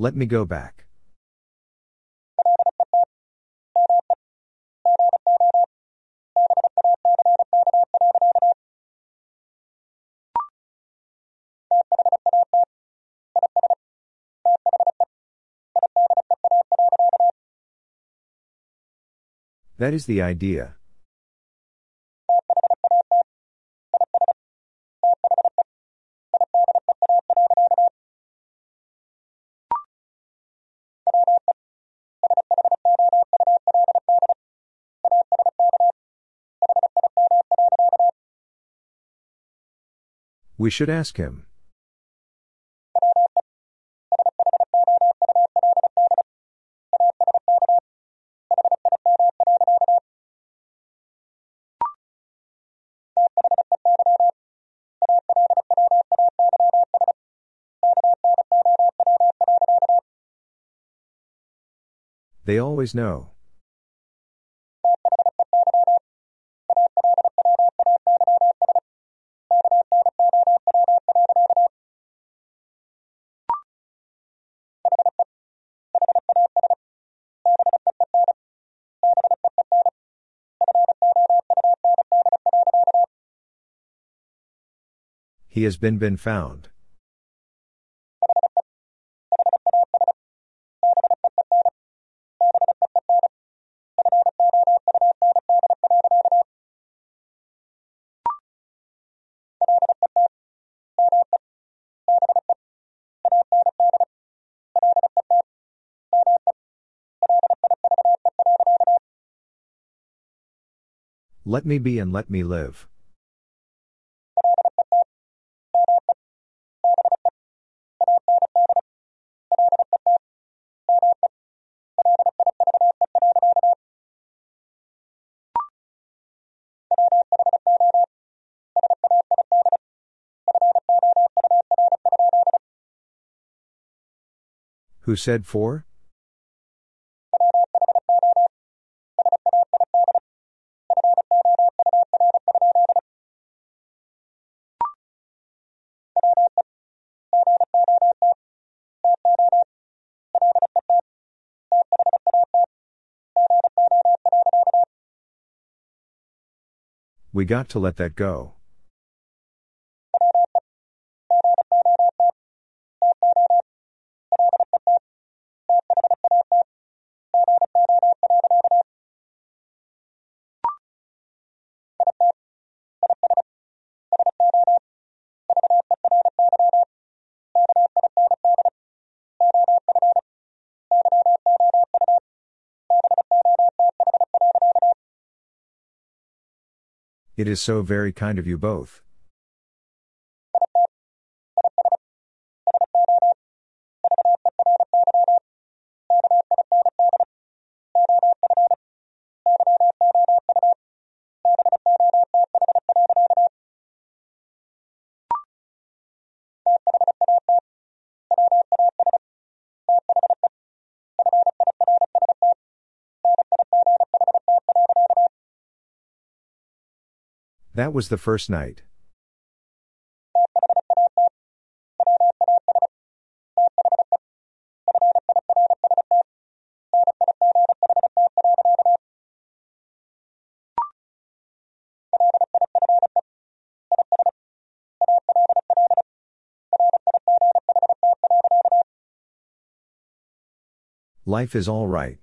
Let me go back. That is the idea. We should ask him. They always know. He has been been found. Let me be and let me live. Who said four? We got to let that go. It is so very kind of you both. That was the first night. Life is all right.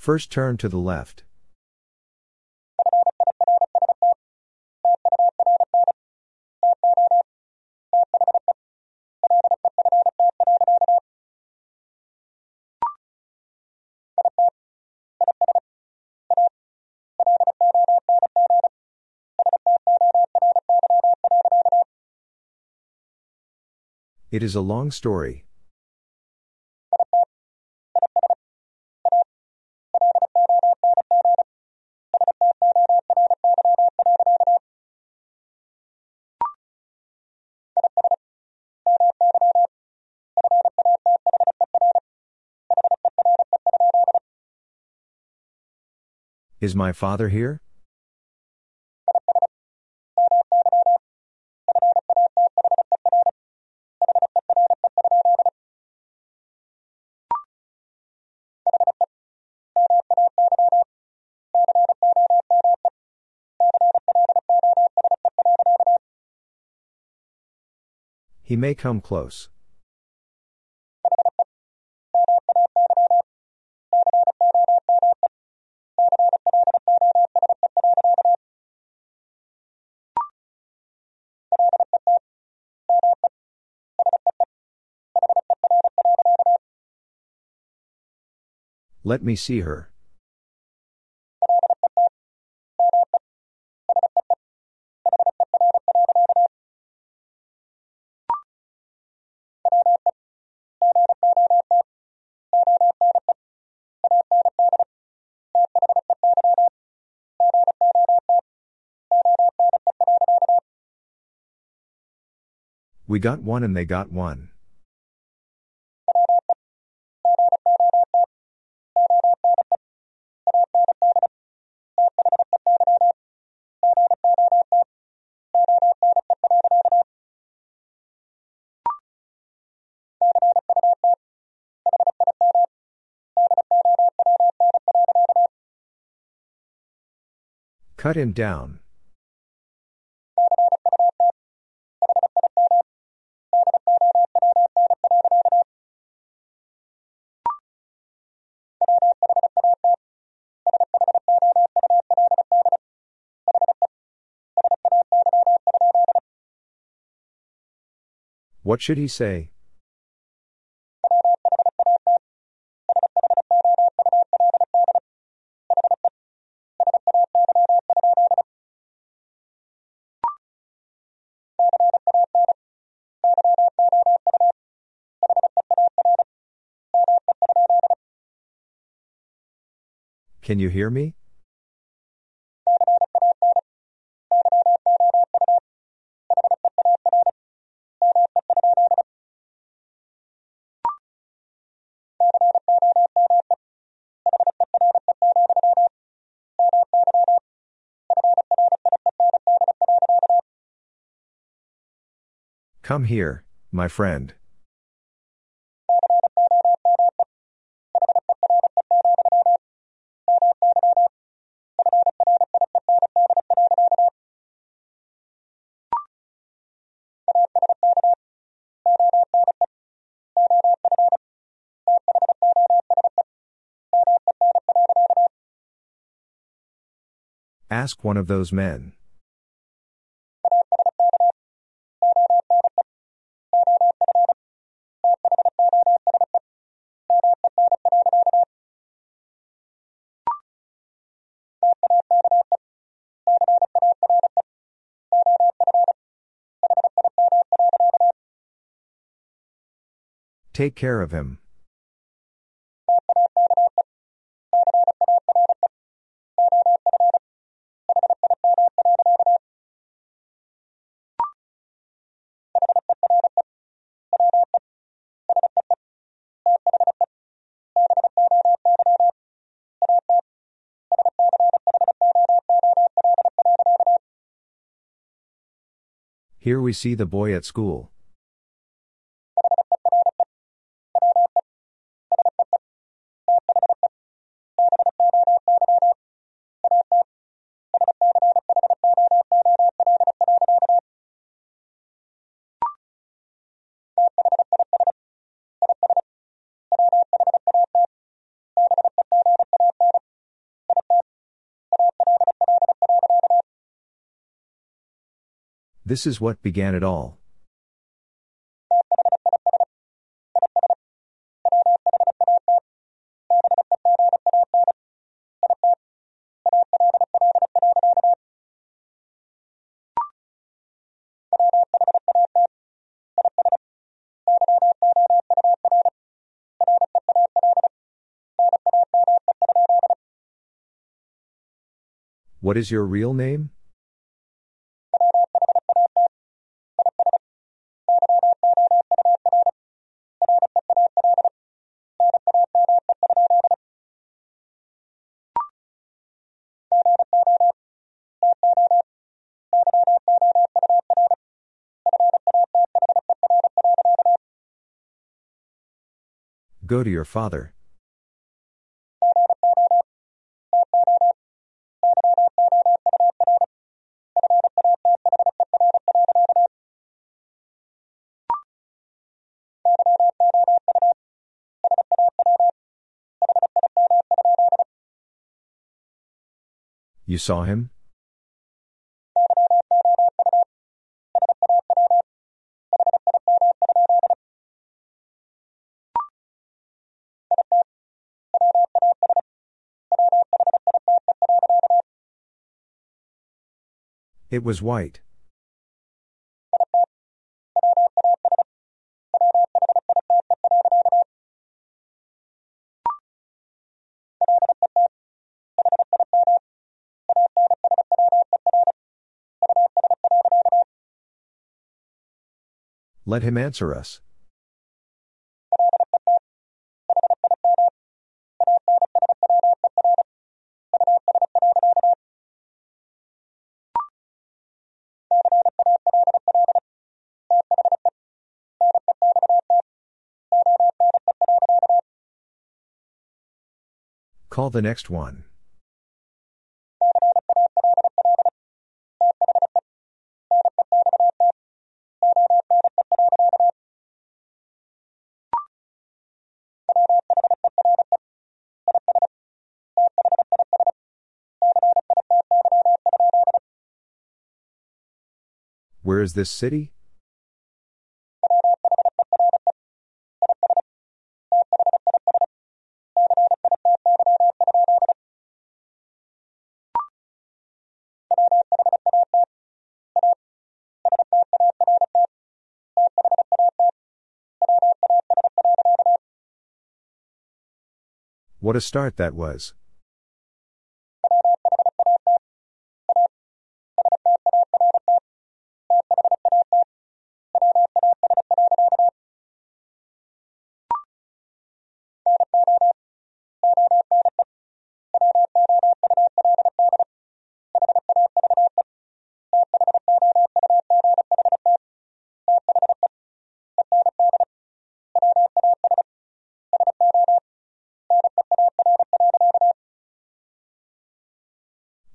First turn to the left. It is a long story. Is my father here? He may come close. Let me see her. We got one and they got one. Cut him down. What should he say? Can you hear me? Come here, my friend. Ask one of those men. Take care of him. Here we see the boy at school. This is what began it all. What is your real name? Go to your father. You saw him? It was white. Let him answer us. Call the next one. Where is this city? What a start that was.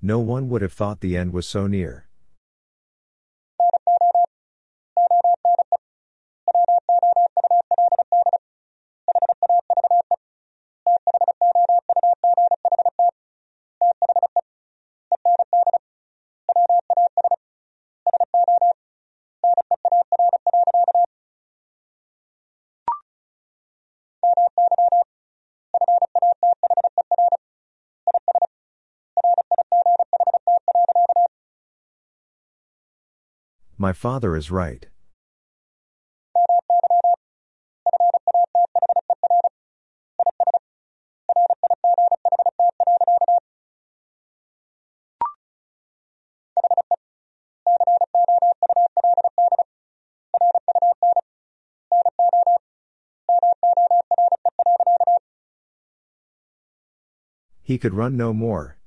No one would have thought the end was so near. My father is right. He could run no more.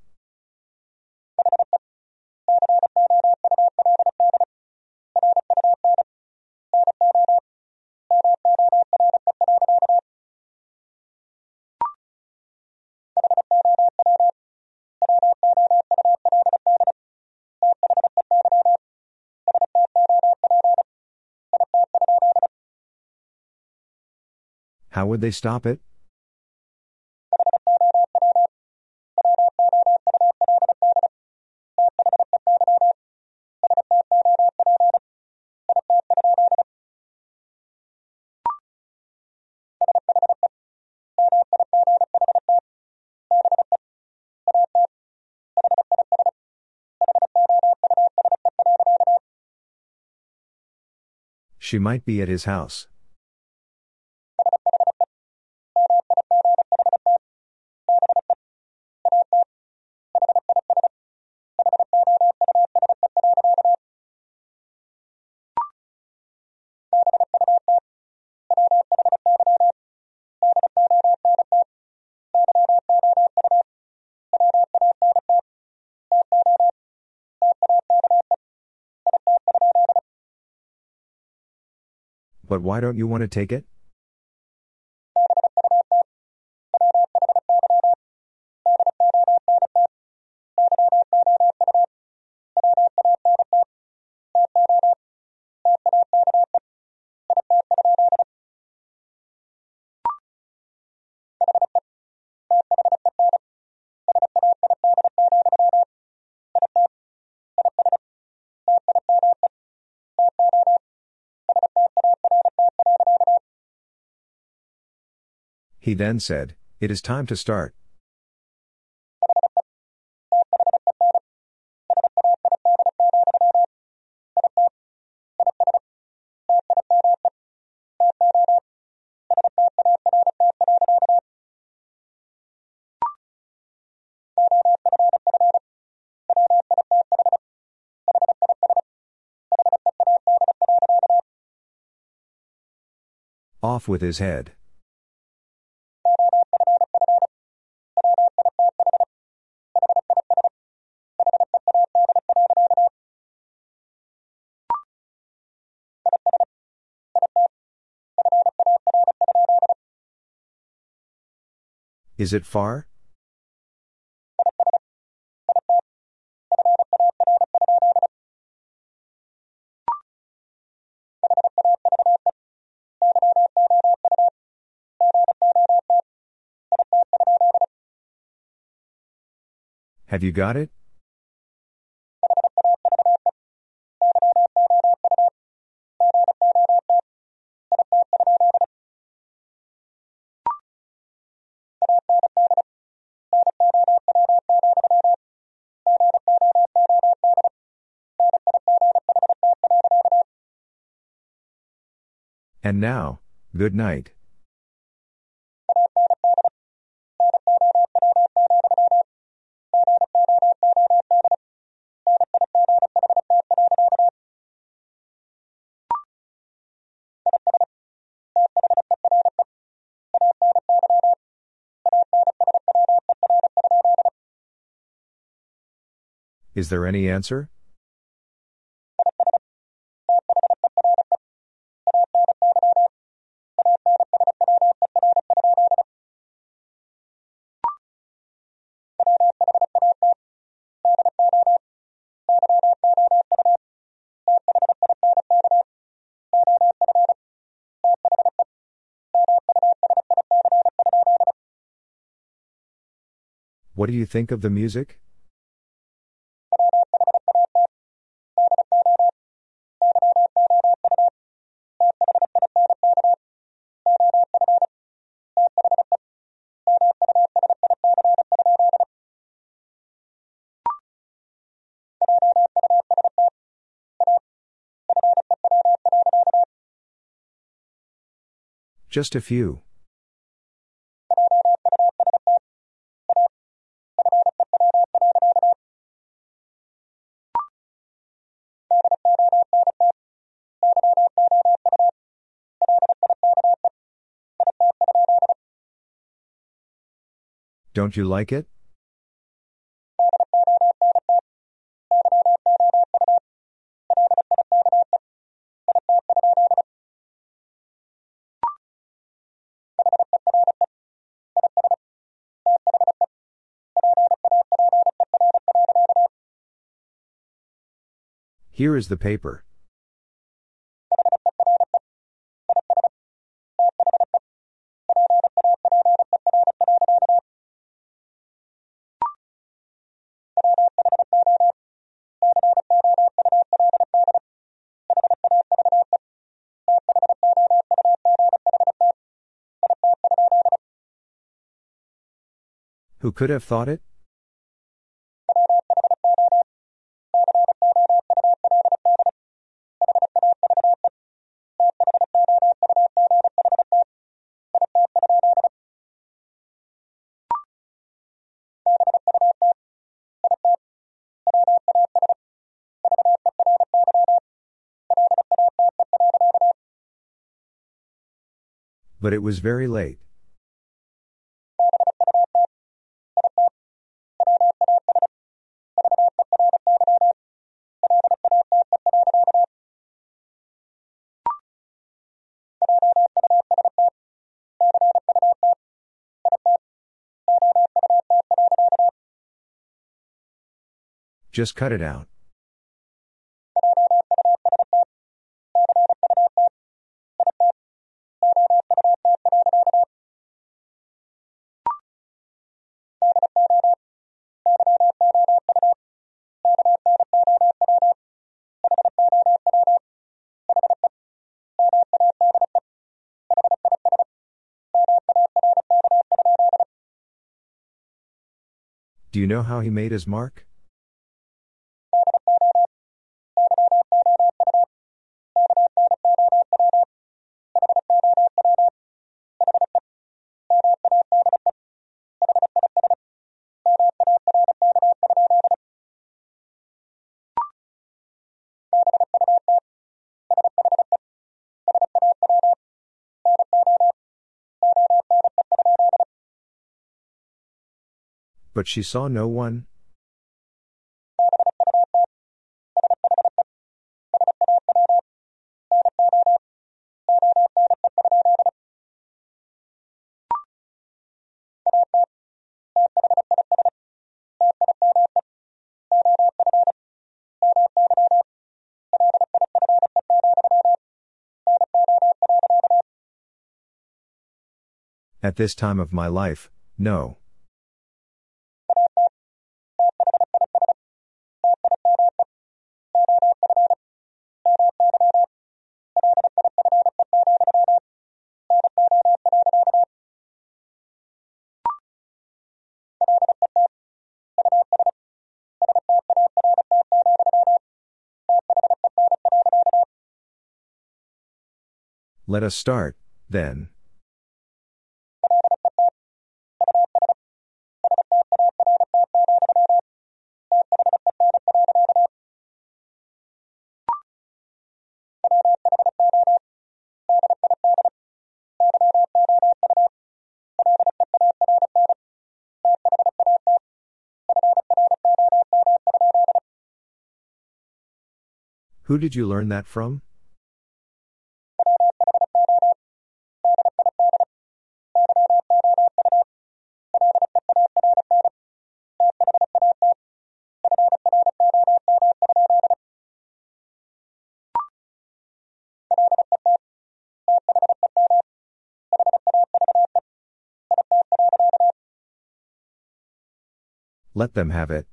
Would they stop it? She might be at his house. But why don't you want to take it? He then said, It is time to start. Off with his head. Is it far? Have you got it? And now, good night. Is there any answer? What do you think of the music? Just a few. Don't you like it? Here is the paper. Who could have thought it? But it was very late. Just cut it out. Do you know how he made his mark? But she saw no one? At this time of my life, no. Let us start, then. Who did you learn that from? Let them have it.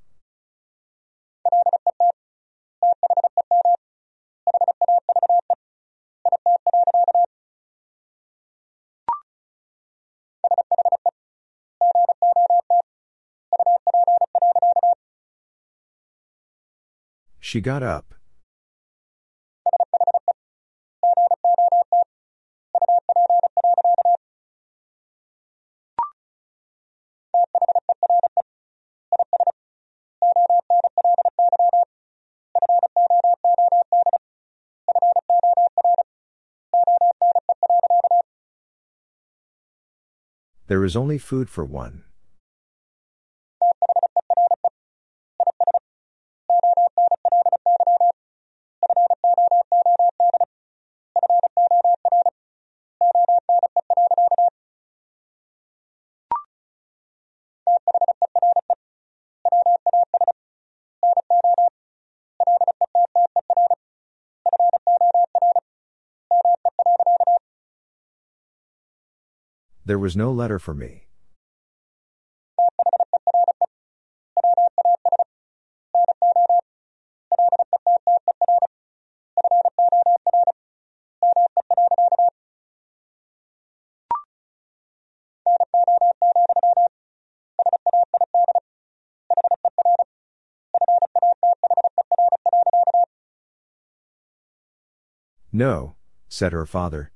She got up. There is only food for one. There was no letter for me. No, said her father.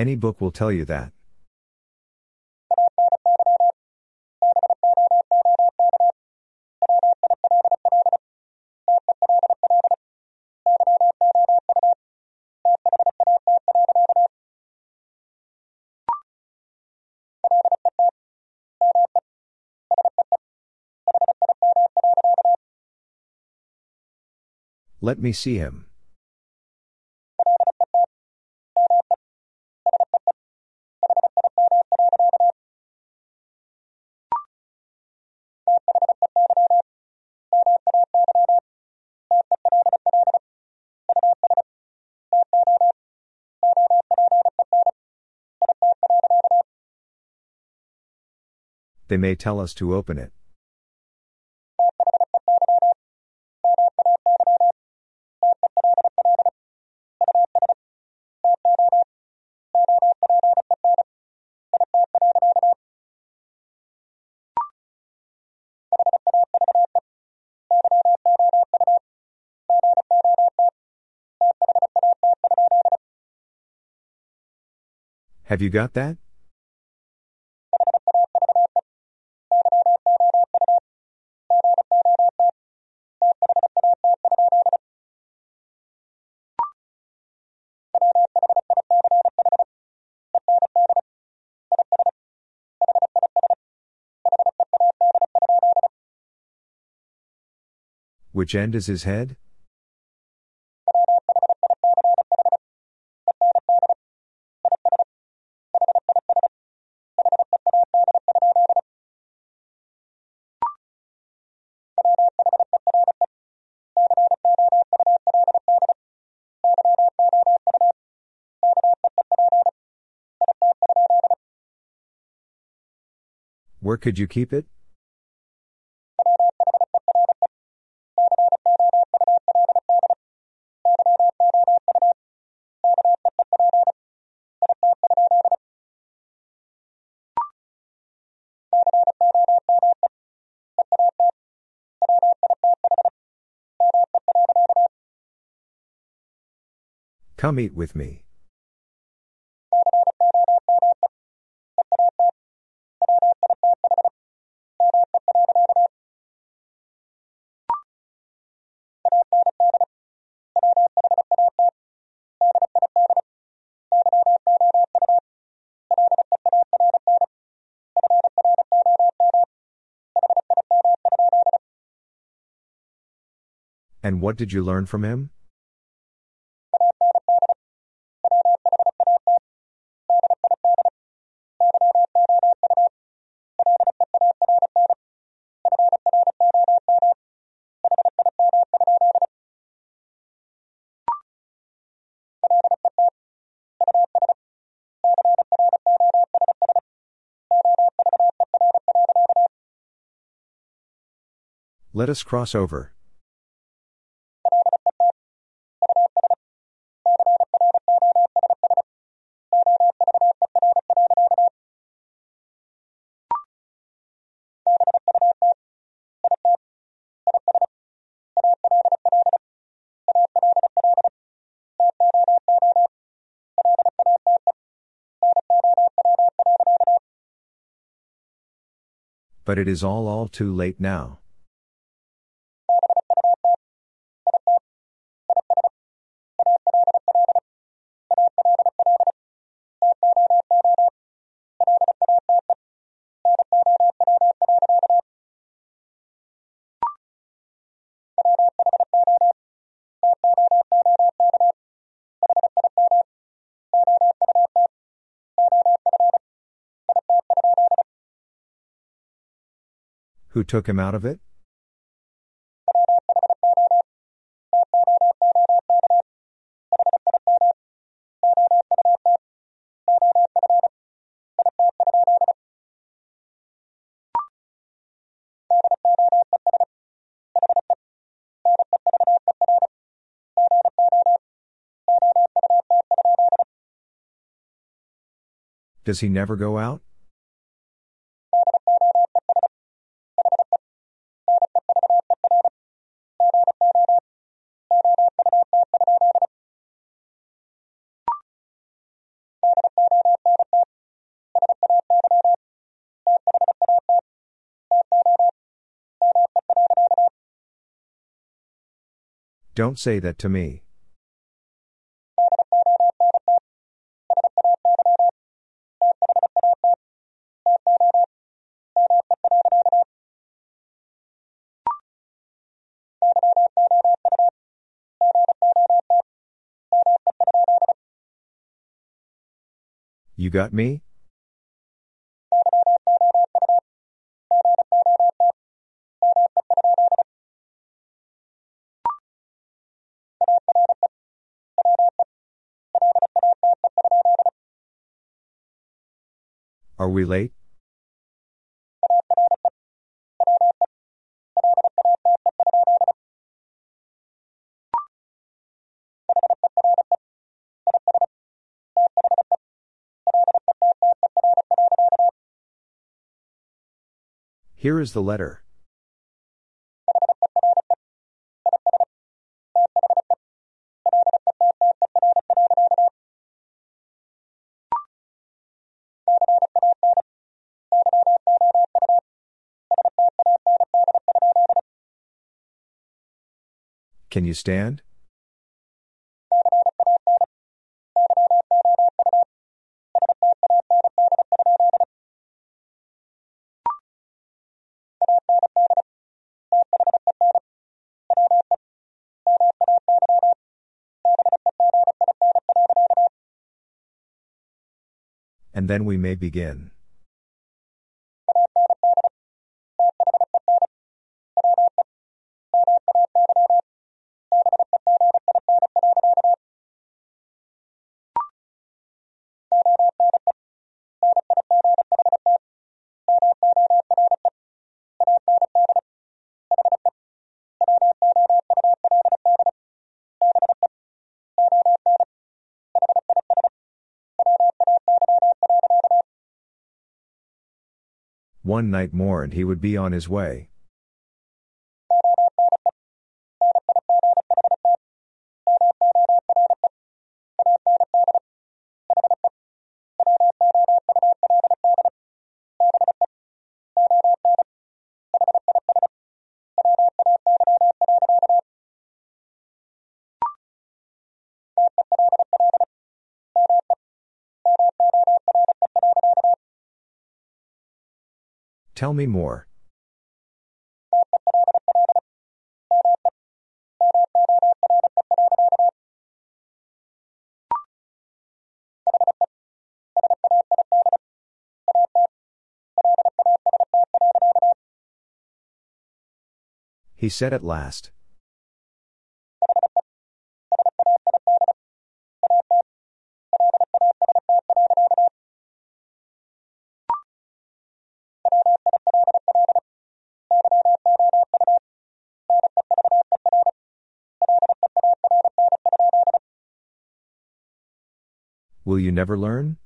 Any book will tell you that. Let me see him. They may tell us to open it. Have you got that? Which end is his head? Where could you keep it? Come eat with me. And what did you learn from him? Let us cross over. But it is all all too late now. Who took him out of it? Does he never go out? Don't say that to me. You got me? Are we late? Here is the letter. Can you stand? And then we may begin. One night more and he would be on his way. Tell me more. He said at last. Will you never learn?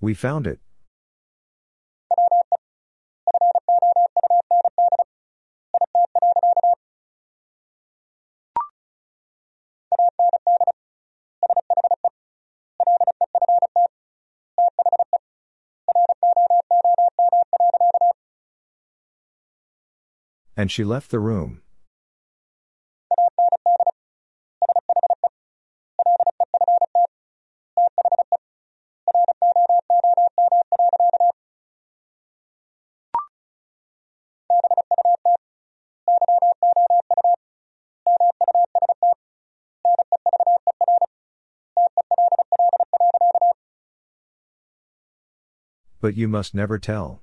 We found it. And she left the room. But you must never tell.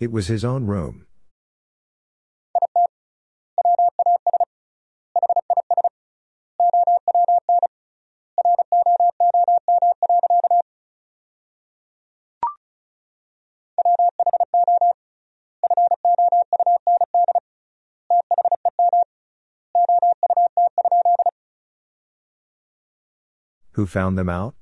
It was his own room. Who found them out?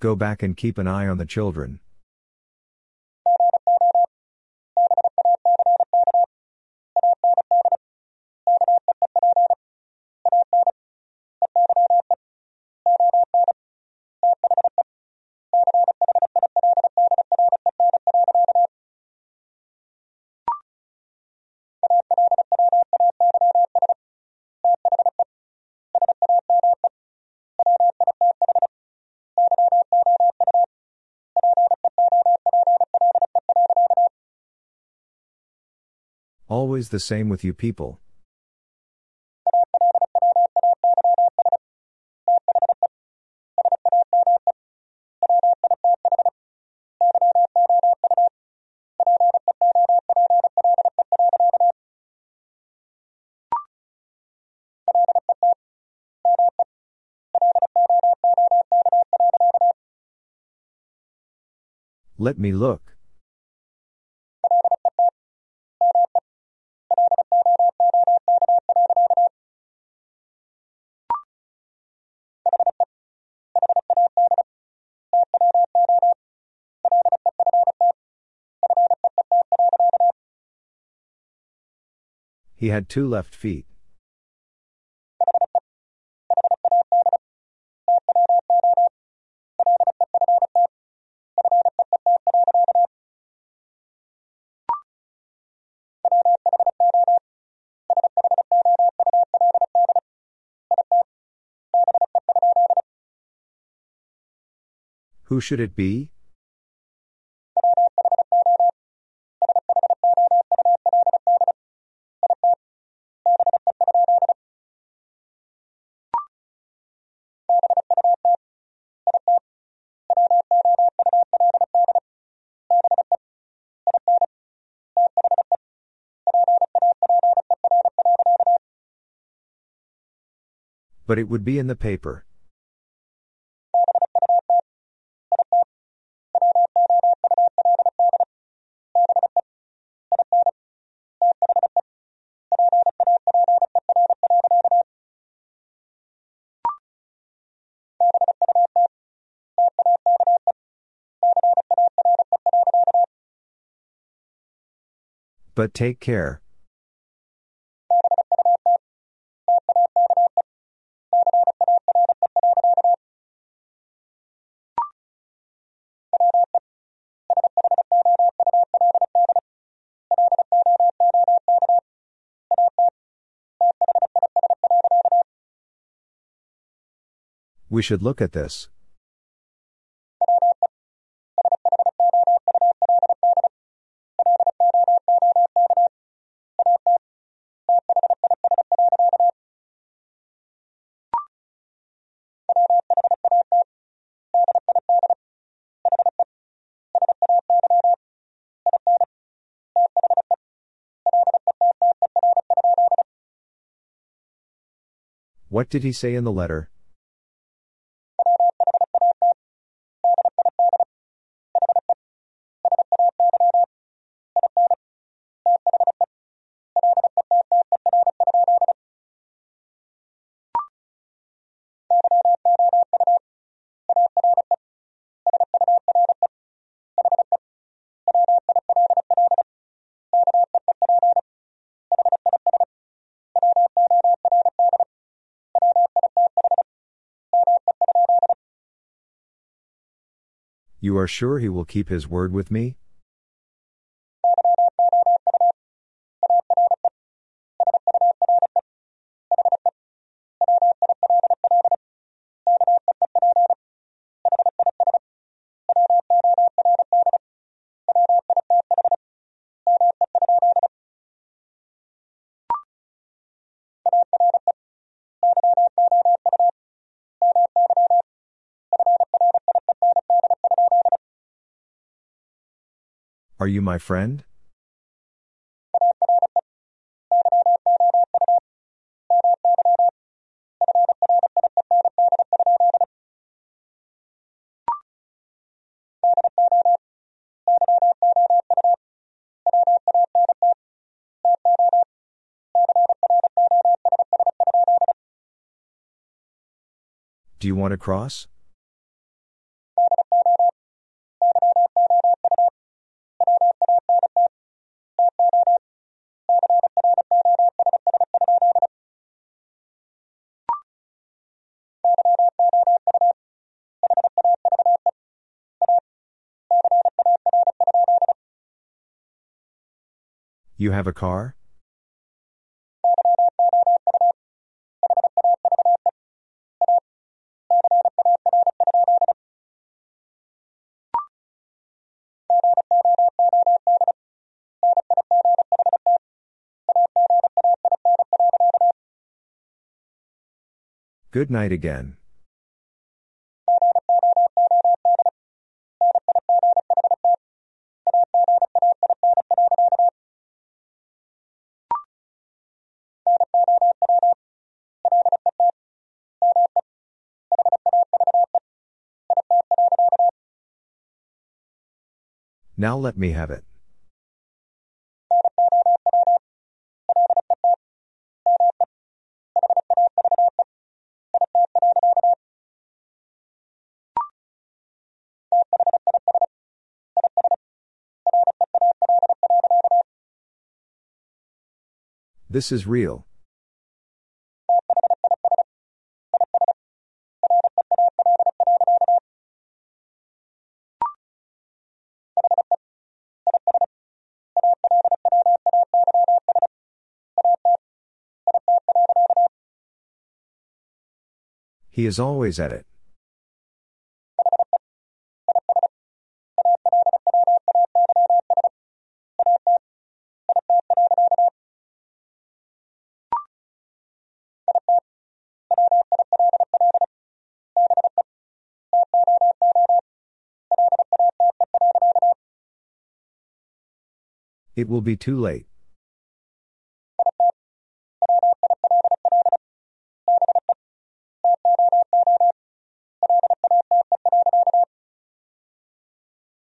Go back and keep an eye on the children. The same with you people. Let me look. He had two left feet. Who should it be? But it would be in the paper. But take care. We should look at this. What did he say in the letter? You are sure he will keep his word with me? Are you my friend? Do you want to cross? You have a car? Good night again. Now let me have it. This is real. He is always at it. It will be too late.